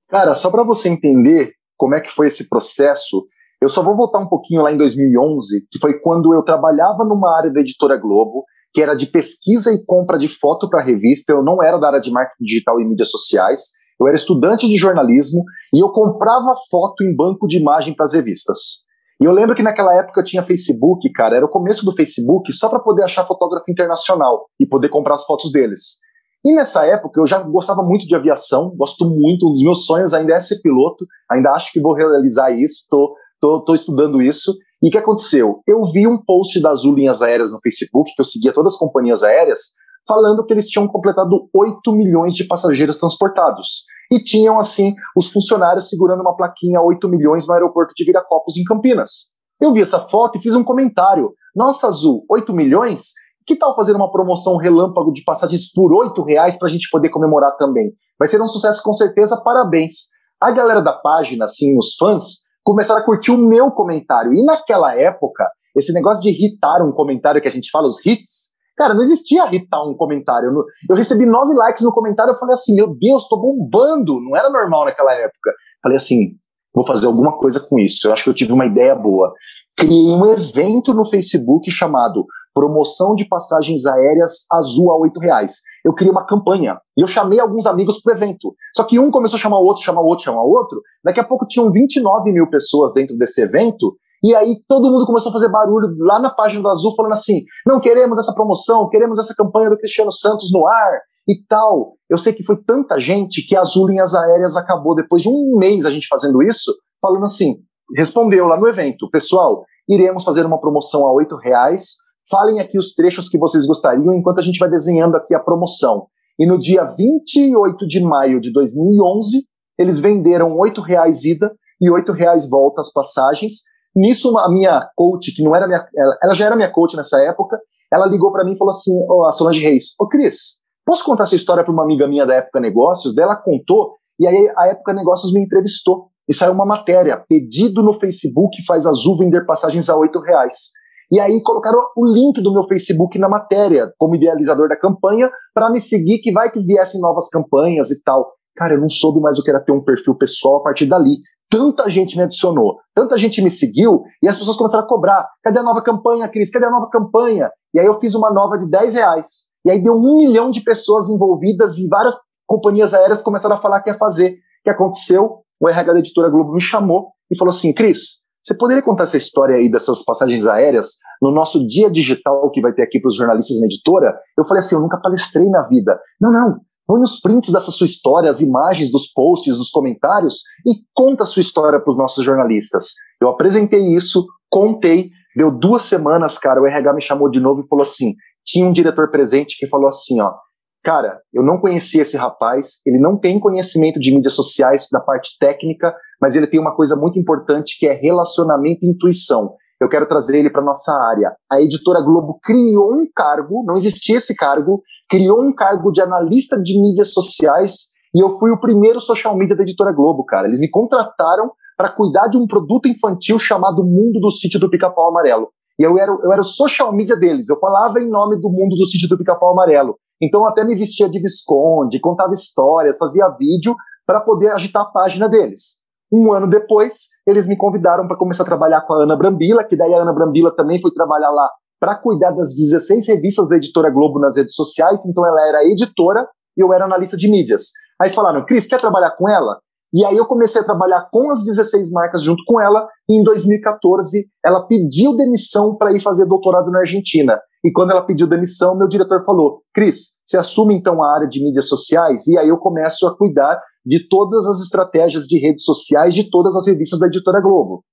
Cara, só para você entender como é que foi esse processo, eu só vou voltar um pouquinho lá em 2011, que foi quando eu trabalhava numa área da editora Globo, que era de pesquisa e compra de foto para revista. Eu não era da área de marketing digital e mídias sociais. Eu era estudante de jornalismo e eu comprava foto em banco de imagem para as revistas. E eu lembro que naquela época eu tinha Facebook, cara, era o começo do Facebook, só para poder achar fotógrafo internacional e poder comprar as fotos deles. E nessa época eu já gostava muito de aviação, gosto muito, um dos meus sonhos ainda é ser piloto, ainda acho que vou realizar isso, tô, tô, tô estudando isso. E o que aconteceu? Eu vi um post da Azul Linhas Aéreas no Facebook, que eu seguia todas as companhias aéreas, falando que eles tinham completado 8 milhões de passageiros transportados e tinham, assim, os funcionários segurando uma plaquinha 8 milhões no aeroporto de Viracopos, em Campinas. Eu vi essa foto e fiz um comentário. Nossa, Azul, 8 milhões? Que tal fazer uma promoção relâmpago de passagens por 8 reais para a gente poder comemorar também? Vai ser um sucesso com certeza, parabéns. A galera da página, assim, os fãs, começaram a curtir o meu comentário. E naquela época, esse negócio de irritar um comentário que a gente fala, os hits, Cara, não existia irritar um comentário. Eu recebi nove likes no comentário, eu falei assim, meu Deus, tô bombando. Não era normal naquela época. Falei assim, vou fazer alguma coisa com isso. Eu acho que eu tive uma ideia boa. Criei um evento no Facebook chamado promoção de passagens aéreas azul a oito reais. Eu criei uma campanha e eu chamei alguns amigos pro evento. Só que um começou a chamar o outro, chamar o outro, chamar o outro. Daqui a pouco tinham 29 mil pessoas dentro desse evento e aí todo mundo começou a fazer barulho lá na página do Azul falando assim: não queremos essa promoção, queremos essa campanha do Cristiano Santos no ar. e tal. Eu sei que foi tanta gente que Azul Linhas Aéreas acabou, depois de um mês a gente fazendo isso, falando assim, respondeu lá no evento, pessoal, iremos fazer uma promoção a oito reais, falem aqui os trechos que vocês gostariam enquanto a gente vai desenhando aqui a promoção. E no dia 28 de maio de 2011, eles venderam oito reais ida e oito reais volta as passagens. Nisso, a minha coach, que não era minha, ela já era minha coach nessa época, ela ligou para mim e falou assim, oh, a Solange Reis, ô Cris, posso contar essa história para uma amiga minha da Época Negócios? Dela contou, e aí a Época Negócios me entrevistou. E saiu uma matéria, pedido no Facebook faz Azul vender passagens a oito reais. E aí colocaram o link do meu Facebook na matéria, como idealizador da campanha, para me seguir, que vai que viessem novas campanhas e tal. Cara, eu não soube mais o que era ter um perfil pessoal a partir dali. Tanta gente me adicionou, tanta gente me seguiu, e as pessoas começaram a cobrar. Cadê a nova campanha, Cris? Cadê a nova campanha? E aí eu fiz uma nova de 10 reais. E aí deu um milhão de pessoas envolvidas e várias companhias aéreas começaram a falar que ia fazer. O que aconteceu? O RH da editora Globo me chamou e falou assim: Cris, você poderia contar essa história aí dessas passagens aéreas no nosso dia digital que vai ter aqui para os jornalistas na editora? Eu falei assim, eu nunca palestrei na vida. Não, não, põe os prints dessa sua história, as imagens dos posts, dos comentários e conta a sua história para os nossos jornalistas. Eu apresentei isso, contei, deu duas semanas, cara, o RH me chamou de novo e falou assim, tinha um diretor presente que falou assim, ó, cara, eu não conhecia esse rapaz, ele não tem conhecimento de mídias sociais da parte técnica, mas ele tem uma coisa muito importante que é relacionamento e intuição. Eu quero trazer ele para nossa área. A editora Globo criou um cargo, não existia esse cargo, criou um cargo de analista de mídias sociais e eu fui o primeiro social media da editora Globo, cara. Eles me contrataram para cuidar de um produto infantil chamado Mundo do Sítio do Pica-Pau Amarelo. E eu era, eu era o social media deles, eu falava em nome do mundo do sítio do Pica-Pau Amarelo. Então eu até me vestia de Visconde, contava histórias, fazia vídeo para poder agitar a página deles. Um ano depois, eles me convidaram para começar a trabalhar com a Ana Brambila, que daí a Ana Brambila também foi trabalhar lá para cuidar das 16 revistas da editora Globo nas redes sociais, então ela era editora e eu era analista de mídias. Aí falaram, Cris, quer trabalhar com ela? E aí eu comecei a trabalhar com as 16 marcas junto com ela, e em 2014 ela pediu demissão para ir fazer doutorado na Argentina. E quando ela pediu demissão, meu diretor falou: Cris, você assume então a área de mídias sociais? E aí eu começo a cuidar de todas as estratégias de redes sociais de todas as revistas da editora Globo.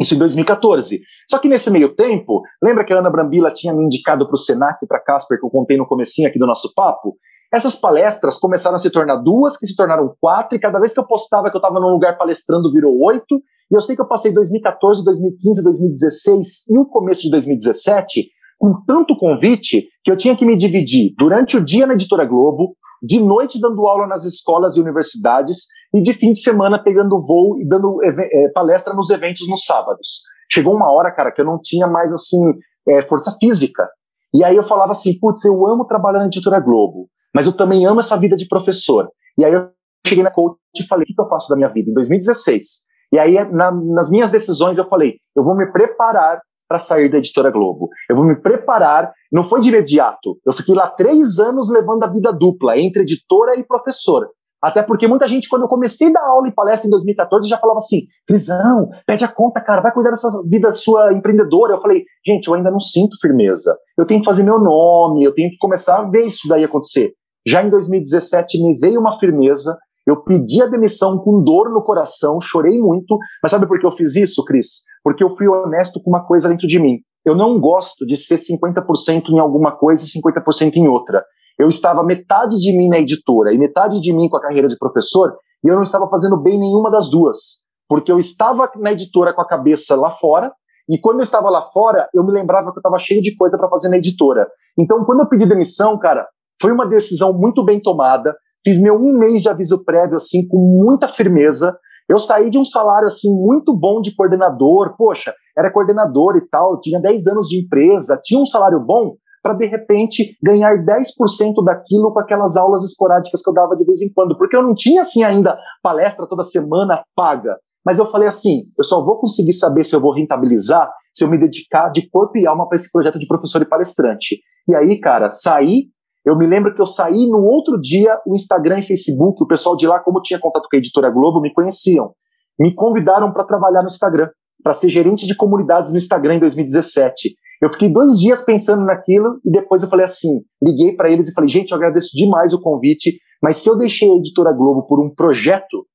Isso em 2014. Só que nesse meio tempo, lembra que a Ana Brambila tinha me indicado para o Senac e para Casper, que eu contei no comecinho aqui do nosso papo? Essas palestras começaram a se tornar duas, que se tornaram quatro, e cada vez que eu postava que eu estava num lugar palestrando, virou oito. E eu sei que eu passei 2014, 2015, 2016 e o começo de 2017 com tanto convite que eu tinha que me dividir durante o dia na Editora Globo, de noite dando aula nas escolas e universidades e de fim de semana pegando voo e dando é, palestra nos eventos nos sábados. Chegou uma hora, cara, que eu não tinha mais assim é, força física. E aí eu falava assim, putz, eu amo trabalhar na editora Globo, mas eu também amo essa vida de professor. E aí eu cheguei na coach e falei, o que eu faço da minha vida? Em 2016. E aí, na, nas minhas decisões, eu falei, eu vou me preparar para sair da editora Globo. Eu vou me preparar. Não foi de imediato. Eu fiquei lá três anos levando a vida dupla, entre editora e professor. Até porque muita gente, quando eu comecei a dar aula e palestra em 2014, já falava assim: Crisão, pede a conta, cara, vai cuidar dessa vida sua empreendedora. Eu falei: gente, eu ainda não sinto firmeza. Eu tenho que fazer meu nome, eu tenho que começar a ver isso daí acontecer. Já em 2017 me veio uma firmeza, eu pedi a demissão com dor no coração, chorei muito. Mas sabe por que eu fiz isso, Cris? Porque eu fui honesto com uma coisa dentro de mim. Eu não gosto de ser 50% em alguma coisa e 50% em outra eu estava metade de mim na editora e metade de mim com a carreira de professor, e eu não estava fazendo bem nenhuma das duas. Porque eu estava na editora com a cabeça lá fora, e quando eu estava lá fora, eu me lembrava que eu estava cheio de coisa para fazer na editora. Então, quando eu pedi demissão, cara, foi uma decisão muito bem tomada. Fiz meu um mês de aviso prévio, assim, com muita firmeza. Eu saí de um salário, assim, muito bom de coordenador. Poxa, era coordenador e tal, tinha 10 anos de empresa, tinha um salário bom, para de repente ganhar 10% daquilo com aquelas aulas esporádicas que eu dava de vez em quando, porque eu não tinha assim ainda palestra toda semana paga. Mas eu falei assim, eu só vou conseguir saber se eu vou rentabilizar se eu me dedicar de corpo e alma para esse projeto de professor e palestrante. E aí, cara, saí, eu me lembro que eu saí no outro dia, o Instagram e Facebook, o pessoal de lá, como tinha contato com a editora Globo, me conheciam. Me convidaram para trabalhar no Instagram, para ser gerente de comunidades no Instagram em 2017. Eu fiquei dois dias pensando naquilo e depois eu falei assim, liguei para eles e falei, gente, eu agradeço demais o convite, mas se eu deixei a Editora Globo por um projeto,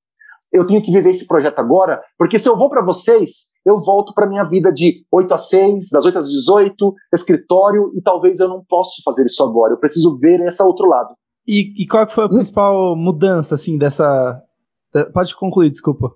eu tenho que viver esse projeto agora, porque se eu vou para vocês, eu volto para minha vida de 8 às 6, das 8 às 18, escritório, e talvez eu não possa fazer isso agora. Eu preciso ver esse outro lado. E, e qual foi a principal mudança, assim, dessa. Pode concluir, desculpa.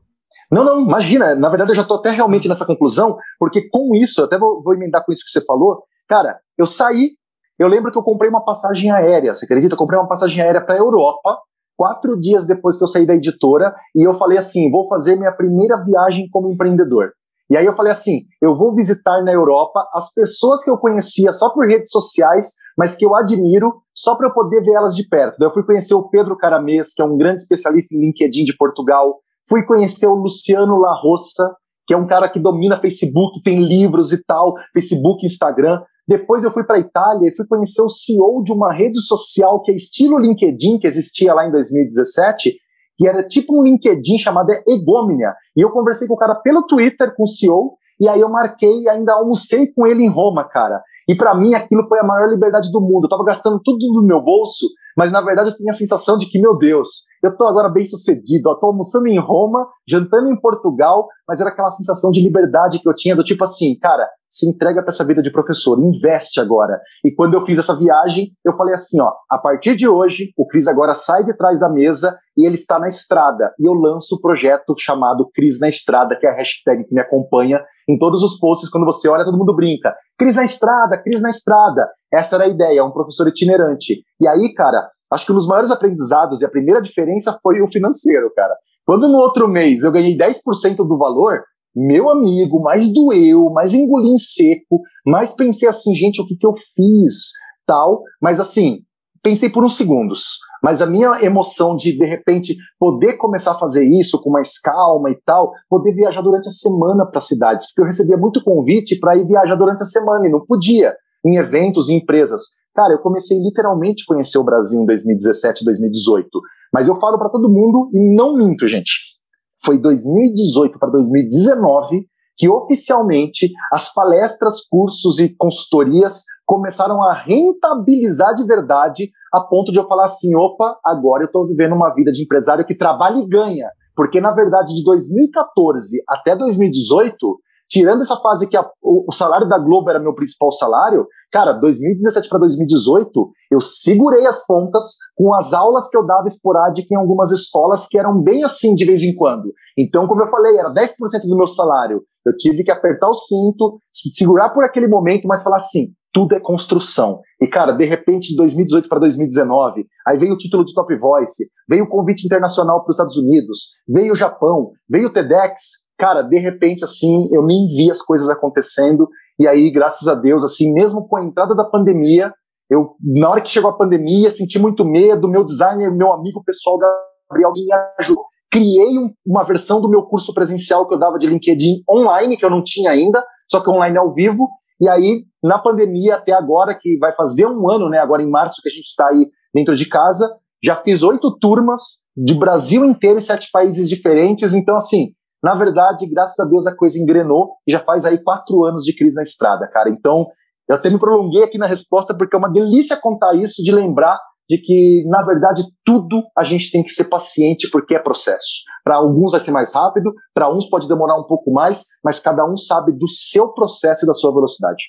Não, não, imagina. Na verdade, eu já estou até realmente nessa conclusão, porque com isso, eu até vou, vou emendar com isso que você falou. Cara, eu saí, eu lembro que eu comprei uma passagem aérea, você acredita? Eu comprei uma passagem aérea para a Europa, quatro dias depois que eu saí da editora, e eu falei assim: vou fazer minha primeira viagem como empreendedor. E aí eu falei assim: eu vou visitar na Europa as pessoas que eu conhecia só por redes sociais, mas que eu admiro, só para eu poder ver elas de perto. Daí eu fui conhecer o Pedro Caramês, que é um grande especialista em LinkedIn de Portugal. Fui conhecer o Luciano La Roça, que é um cara que domina Facebook, tem livros e tal, Facebook, Instagram. Depois eu fui para a Itália e fui conhecer o CEO de uma rede social que é estilo LinkedIn, que existia lá em 2017, que era tipo um LinkedIn chamado Egomnia. E eu conversei com o cara pelo Twitter, com o CEO, e aí eu marquei e ainda almocei com ele em Roma, cara. E para mim aquilo foi a maior liberdade do mundo. Eu tava gastando tudo do meu bolso, mas na verdade eu tinha a sensação de que, meu Deus, eu tô agora bem sucedido, tô almoçando em Roma, jantando em Portugal, mas era aquela sensação de liberdade que eu tinha, do tipo assim, cara, se entrega para essa vida de professor, investe agora. E quando eu fiz essa viagem, eu falei assim, ó, a partir de hoje, o Cris agora sai de trás da mesa e ele está na estrada. E eu lanço o projeto chamado Cris na Estrada, que é a hashtag que me acompanha em todos os posts, quando você olha, todo mundo brinca. Cris na estrada, Cris na estrada. Essa era a ideia, um professor itinerante. E aí, cara, acho que um dos maiores aprendizados e a primeira diferença foi o financeiro, cara. Quando no outro mês eu ganhei 10% do valor, meu amigo, mais doeu, mais engoli em seco, mais pensei assim, gente, o que, que eu fiz, tal. Mas assim, pensei por uns segundos. Mas a minha emoção de, de repente, poder começar a fazer isso com mais calma e tal, poder viajar durante a semana para cidades, porque eu recebia muito convite para ir viajar durante a semana e não podia, em eventos, em empresas. Cara, eu comecei literalmente a conhecer o Brasil em 2017, 2018. Mas eu falo para todo mundo e não minto, gente foi 2018 para 2019 que oficialmente as palestras, cursos e consultorias começaram a rentabilizar de verdade a ponto de eu falar assim, opa, agora eu estou vivendo uma vida de empresário que trabalha e ganha. Porque, na verdade, de 2014 até 2018, tirando essa fase que a, o, salário da Globo era meu principal salário, cara, 2017 para 2018, eu segurei as pontas com as aulas que eu dava esporádica em algumas escolas que eram bem assim de vez em quando. Então, como eu falei, era 10% do meu salário. Eu tive que apertar o cinto, segurar por aquele momento, mas falar assim: tudo é construção. E, cara, de repente, de 2018 para 2019, aí veio o título de Top Voice, veio o convite internacional para os Estados Unidos, veio o Japão, veio o TEDx, cara, de repente, assim, eu nem vi as coisas acontecendo. E aí, graças a Deus, assim, mesmo com a entrada da pandemia, eu, na hora que chegou a pandemia, senti muito medo. Meu designer, meu amigo pessoal, Gabriel, me ajudou. Criei um, uma versão do meu curso presencial que eu dava de LinkedIn online, que eu não tinha ainda, só que online ao vivo. E aí, na pandemia, até agora, que vai fazer um ano, né? Agora em março, que a gente está aí dentro de casa, já fiz oito turmas de Brasil inteiro e sete países diferentes. Então, assim, na verdade, graças a Deus, a coisa engrenou e já faz aí quatro anos de crise na estrada, cara. Então, eu até me prolonguei aqui na resposta porque é uma delícia contar isso, de lembrar de que, na verdade, tudo a gente tem que ser paciente porque é processo. Para alguns vai ser mais rápido, para uns pode demorar um pouco mais, mas cada um sabe do seu processo e da sua velocidade.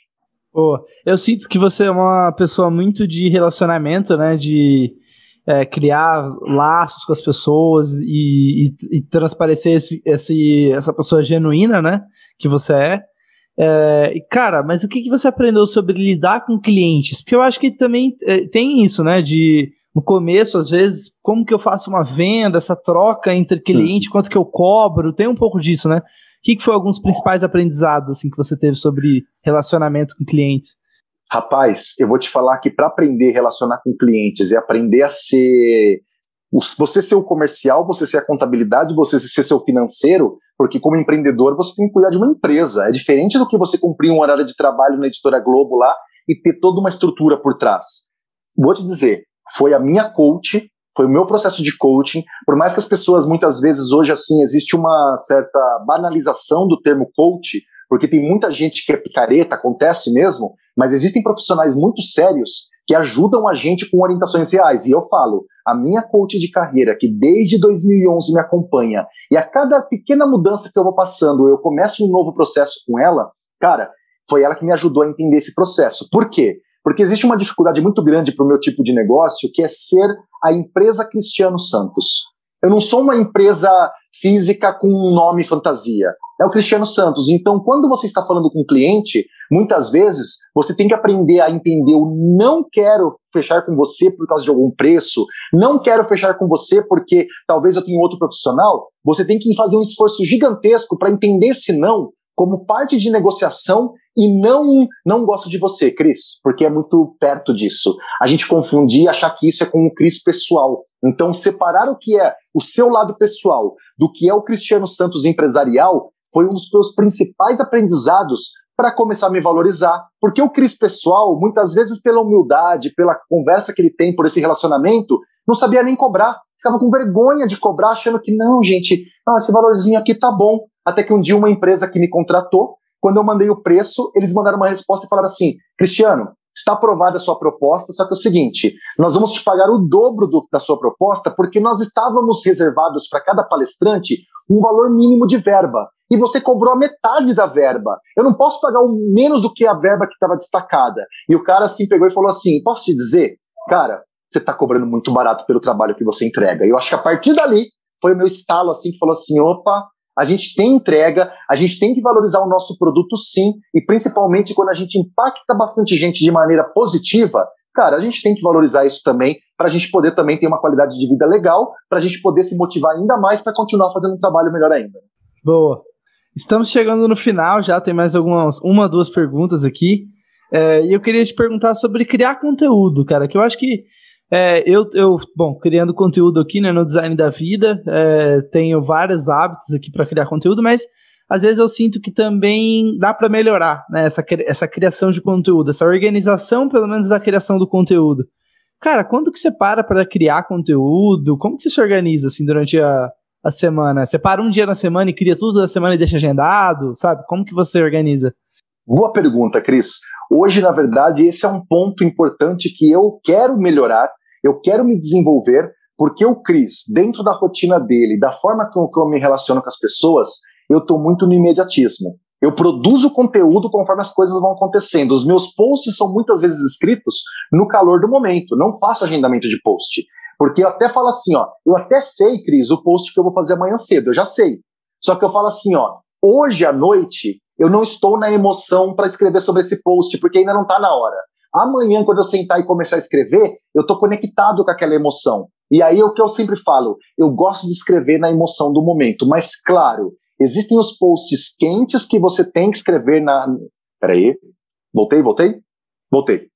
Pô, eu sinto que você é uma pessoa muito de relacionamento, né? De é, criar laços com as pessoas e, e, e transparecer esse, esse, essa pessoa genuína, né? Que você é. é. e, cara, mas o que, que você aprendeu sobre lidar com clientes? Porque eu acho que também é, tem isso, né? De no começo, às vezes, como que eu faço uma venda, essa troca entre cliente, quanto que eu cobro, tem um pouco disso, né? O que, que foi alguns principais aprendizados assim que você teve sobre relacionamento com clientes? Rapaz, eu vou te falar que para aprender a relacionar com clientes e aprender a ser. Você ser o comercial, você ser a contabilidade, você ser seu financeiro, porque como empreendedor você tem que cuidar de uma empresa. É diferente do que você cumprir um horário de trabalho na editora Globo lá e ter toda uma estrutura por trás. Vou te dizer, foi a minha coach, foi o meu processo de coaching. Por mais que as pessoas muitas vezes hoje assim existe uma certa banalização do termo coach, porque tem muita gente que é picareta, acontece mesmo, mas existem profissionais muito sérios que ajudam a gente com orientações reais. E eu falo, a minha coach de carreira, que desde 2011 me acompanha, e a cada pequena mudança que eu vou passando, eu começo um novo processo com ela, cara, foi ela que me ajudou a entender esse processo. Por quê? Porque existe uma dificuldade muito grande para o meu tipo de negócio, que é ser a empresa Cristiano Santos. Eu não sou uma empresa física com um nome fantasia. É o Cristiano Santos. Então, quando você está falando com um cliente, muitas vezes você tem que aprender a entender o não quero fechar com você por causa de algum preço, não quero fechar com você porque talvez eu tenha outro profissional. Você tem que fazer um esforço gigantesco para entender esse não como parte de negociação e não não gosto de você, Cris, porque é muito perto disso. A gente confundir e achar que isso é com o Cris pessoal. Então, separar o que é o seu lado pessoal do que é o Cristiano Santos empresarial foi um dos meus principais aprendizados para começar a me valorizar. Porque o Cris pessoal, muitas vezes pela humildade, pela conversa que ele tem, por esse relacionamento, não sabia nem cobrar. Ficava com vergonha de cobrar, achando que não, gente, não, esse valorzinho aqui tá bom. Até que um dia uma empresa que me contratou, quando eu mandei o preço, eles mandaram uma resposta e falaram assim: Cristiano, está aprovada a sua proposta, só que é o seguinte, nós vamos te pagar o dobro do, da sua proposta porque nós estávamos reservados para cada palestrante um valor mínimo de verba e você cobrou a metade da verba. Eu não posso pagar o menos do que a verba que estava destacada. E o cara assim pegou e falou assim: posso te dizer, cara, você está cobrando muito barato pelo trabalho que você entrega. E eu acho que a partir dali foi o meu estalo assim que falou assim: opa, a gente tem entrega, a gente tem que valorizar o nosso produto sim, e principalmente quando a gente impacta bastante gente de maneira positiva, cara, a gente tem que valorizar isso também, para a gente poder também ter uma qualidade de vida legal, para a gente poder se motivar ainda mais para continuar fazendo um trabalho melhor ainda. Boa. Estamos chegando no final já, tem mais algumas, uma, duas perguntas aqui. É, e eu queria te perguntar sobre criar conteúdo, cara, que eu acho que é, eu, eu, bom, criando conteúdo aqui né, no Design da Vida, é, tenho vários hábitos aqui para criar conteúdo, mas às vezes eu sinto que também dá para melhorar né, essa, essa criação de conteúdo, essa organização, pelo menos, da criação do conteúdo. Cara, quando que você para para criar conteúdo? Como que você se organiza assim durante a, a semana? Você para um dia na semana e cria tudo da semana e deixa agendado, sabe? Como que você organiza? Boa pergunta, Cris. Hoje, na verdade, esse é um ponto importante que eu quero melhorar eu quero me desenvolver porque o Cris, dentro da rotina dele, da forma com que eu me relaciono com as pessoas, eu estou muito no imediatismo. Eu produzo conteúdo conforme as coisas vão acontecendo. Os meus posts são muitas vezes escritos no calor do momento. Não faço agendamento de post. Porque eu até falo assim, ó, eu até sei, Cris, o post que eu vou fazer amanhã cedo, eu já sei. Só que eu falo assim, ó, hoje à noite eu não estou na emoção para escrever sobre esse post, porque ainda não está na hora. Amanhã, quando eu sentar e começar a escrever, eu estou conectado com aquela emoção. E aí é o que eu sempre falo, eu gosto de escrever na emoção do momento, mas claro, existem os posts quentes que você tem que escrever na. Peraí. Voltei, voltei? Voltei.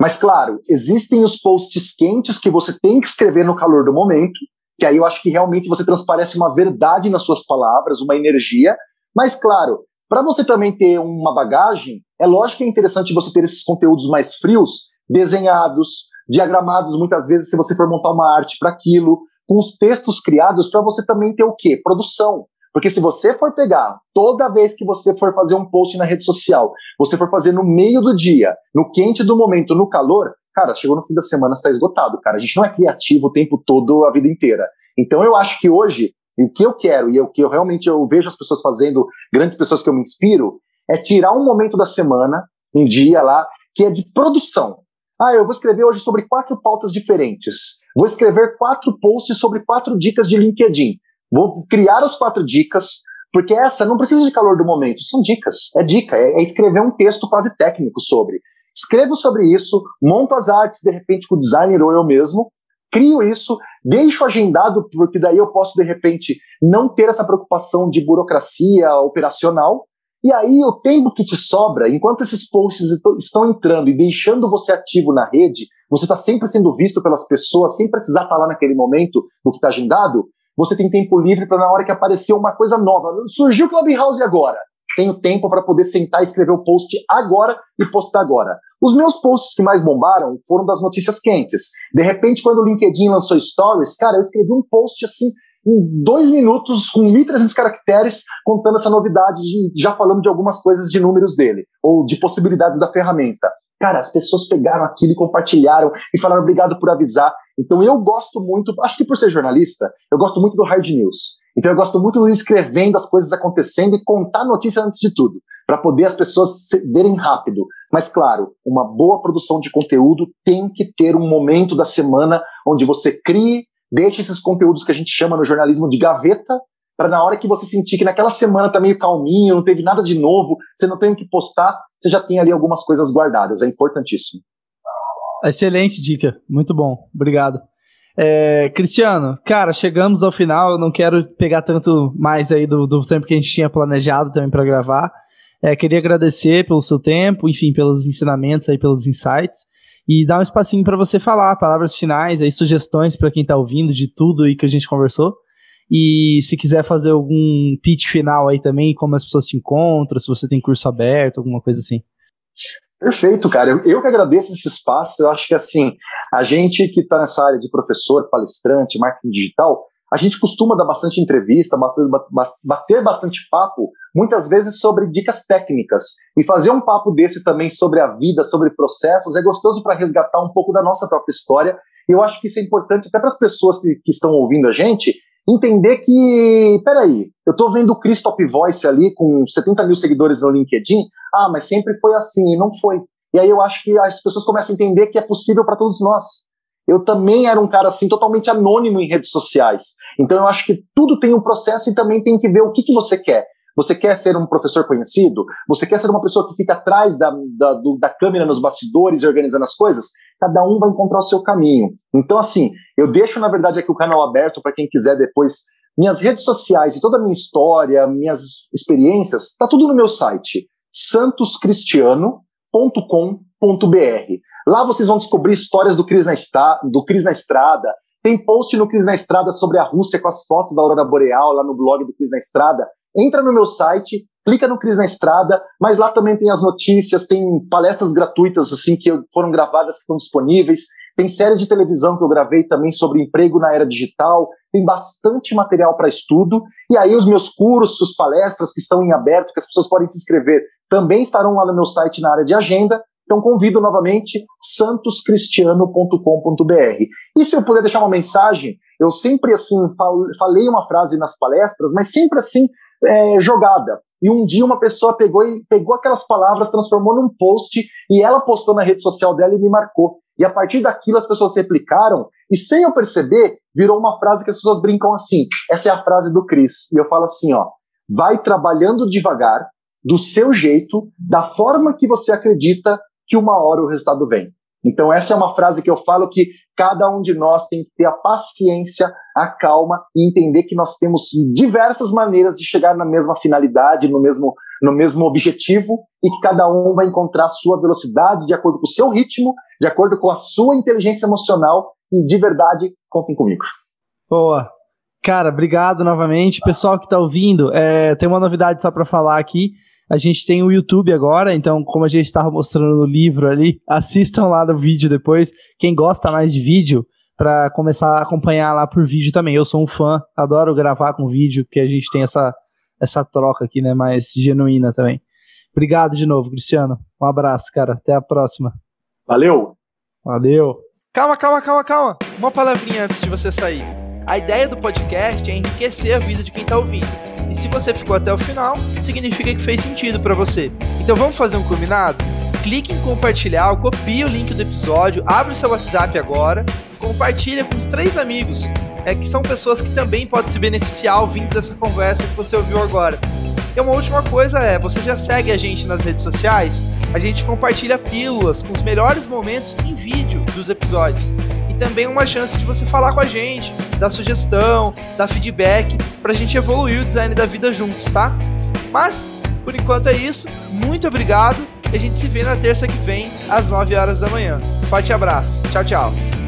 Mas claro, existem os posts quentes que você tem que escrever no calor do momento, que aí eu acho que realmente você transparece uma verdade nas suas palavras, uma energia. Mas claro, para você também ter uma bagagem, é lógico que é interessante você ter esses conteúdos mais frios, desenhados, diagramados, muitas vezes, se você for montar uma arte para aquilo, com os textos criados para você também ter o quê? Produção. Porque se você for pegar toda vez que você for fazer um post na rede social, você for fazer no meio do dia, no quente do momento, no calor, cara, chegou no fim da semana, está esgotado, cara. A gente não é criativo o tempo todo, a vida inteira. Então eu acho que hoje e o que eu quero e o que eu realmente eu vejo as pessoas fazendo, grandes pessoas que eu me inspiro, é tirar um momento da semana, um dia lá, que é de produção. Ah, eu vou escrever hoje sobre quatro pautas diferentes. Vou escrever quatro posts sobre quatro dicas de LinkedIn. Vou criar as quatro dicas, porque essa não precisa de calor do momento, são dicas. É dica, é, é escrever um texto quase técnico sobre. Escrevo sobre isso, monto as artes, de repente, com o designer ou eu mesmo, crio isso, deixo agendado, porque daí eu posso, de repente, não ter essa preocupação de burocracia operacional. E aí, o tempo que te sobra, enquanto esses posts estão entrando e deixando você ativo na rede, você está sempre sendo visto pelas pessoas, sem precisar estar tá naquele momento no que está agendado, você tem tempo livre para na hora que aparecer uma coisa nova. Surgiu o Clubhouse agora tenho tempo para poder sentar e escrever o post agora e postar agora. Os meus posts que mais bombaram foram das notícias quentes. De repente, quando o LinkedIn lançou Stories, cara, eu escrevi um post assim em dois minutos, com 1.300 caracteres, contando essa novidade, de, já falando de algumas coisas de números dele, ou de possibilidades da ferramenta. Cara, as pessoas pegaram aquilo e compartilharam e falaram obrigado por avisar. Então eu gosto muito, acho que por ser jornalista, eu gosto muito do hard news. Então eu gosto muito de escrevendo as coisas acontecendo e contar notícia antes de tudo, para poder as pessoas verem rápido. Mas claro, uma boa produção de conteúdo tem que ter um momento da semana onde você crie, deixe esses conteúdos que a gente chama no jornalismo de gaveta para na hora que você sentir que naquela semana tá meio calminho, não teve nada de novo, você não tem o que postar, você já tem ali algumas coisas guardadas. É importantíssimo. Excelente dica, muito bom, obrigado. É, Cristiano, cara, chegamos ao final. Eu não quero pegar tanto mais aí do, do tempo que a gente tinha planejado também para gravar. É, queria agradecer pelo seu tempo, enfim, pelos ensinamentos aí, pelos insights e dar um espacinho para você falar, palavras finais, aí sugestões para quem está ouvindo de tudo e que a gente conversou. E se quiser fazer algum pitch final aí também, como as pessoas te encontram, se você tem curso aberto, alguma coisa assim. Perfeito, cara. Eu, eu que agradeço esse espaço. Eu acho que assim, a gente que está nessa área de professor, palestrante, marketing digital, a gente costuma dar bastante entrevista, bastante, bater bastante papo, muitas vezes sobre dicas técnicas. E fazer um papo desse também sobre a vida, sobre processos, é gostoso para resgatar um pouco da nossa própria história. E eu acho que isso é importante até para as pessoas que, que estão ouvindo a gente, entender que, peraí, eu estou vendo o Chris Top Voice ali com 70 mil seguidores no LinkedIn, ah, mas sempre foi assim, e não foi. E aí eu acho que as pessoas começam a entender que é possível para todos nós. Eu também era um cara assim, totalmente anônimo em redes sociais. Então eu acho que tudo tem um processo e também tem que ver o que, que você quer. Você quer ser um professor conhecido? Você quer ser uma pessoa que fica atrás da, da, do, da câmera nos bastidores e organizando as coisas? Cada um vai encontrar o seu caminho. Então, assim, eu deixo, na verdade, aqui o canal aberto para quem quiser depois. Minhas redes sociais e toda a minha história, minhas experiências, está tudo no meu site, santoscristiano.com.br. Lá vocês vão descobrir histórias do Cris na, do Cris na Estrada. Tem post no Cris na Estrada sobre a Rússia com as fotos da Aurora Boreal lá no blog do Cris na Estrada entra no meu site, clica no Cris na Estrada, mas lá também tem as notícias, tem palestras gratuitas assim que foram gravadas que estão disponíveis, tem séries de televisão que eu gravei também sobre emprego na era digital, tem bastante material para estudo, e aí os meus cursos, palestras que estão em aberto, que as pessoas podem se inscrever, também estarão lá no meu site na área de agenda, então convido novamente santoscristiano.com.br. E se eu puder deixar uma mensagem, eu sempre assim falei uma frase nas palestras, mas sempre assim é, jogada. E um dia uma pessoa pegou e pegou aquelas palavras, transformou num post e ela postou na rede social dela e me marcou. E a partir daquilo as pessoas replicaram e sem eu perceber, virou uma frase que as pessoas brincam assim. Essa é a frase do Cris. E eu falo assim, ó: vai trabalhando devagar, do seu jeito, da forma que você acredita que uma hora o resultado vem. Então, essa é uma frase que eu falo que cada um de nós tem que ter a paciência, a calma e entender que nós temos diversas maneiras de chegar na mesma finalidade, no mesmo, no mesmo objetivo e que cada um vai encontrar a sua velocidade de acordo com o seu ritmo, de acordo com a sua inteligência emocional e de verdade, contem comigo. Boa. Cara, obrigado novamente. Pessoal que está ouvindo, é, tem uma novidade só para falar aqui. A gente tem o YouTube agora, então, como a gente estava mostrando no livro ali, assistam lá no vídeo depois. Quem gosta mais de vídeo, para começar a acompanhar lá por vídeo também. Eu sou um fã, adoro gravar com vídeo, porque a gente tem essa, essa troca aqui, né, mais genuína também. Obrigado de novo, Cristiano. Um abraço, cara. Até a próxima. Valeu! Valeu! Calma, calma, calma, calma. Uma palavrinha antes de você sair. A ideia do podcast é enriquecer a vida de quem está ouvindo. E se você ficou até o final, significa que fez sentido para você. Então vamos fazer um combinado? Clique em compartilhar, copie o link do episódio, abre o seu WhatsApp agora, compartilha com os três amigos, é que são pessoas que também podem se beneficiar ouvindo dessa conversa que você ouviu agora. E uma última coisa é, você já segue a gente nas redes sociais? A gente compartilha pílulas com os melhores momentos em vídeo dos episódios também uma chance de você falar com a gente, dar sugestão, dar feedback, pra gente evoluir o design da vida juntos, tá? Mas, por enquanto é isso. Muito obrigado e a gente se vê na terça que vem, às 9 horas da manhã. Forte abraço. Tchau, tchau.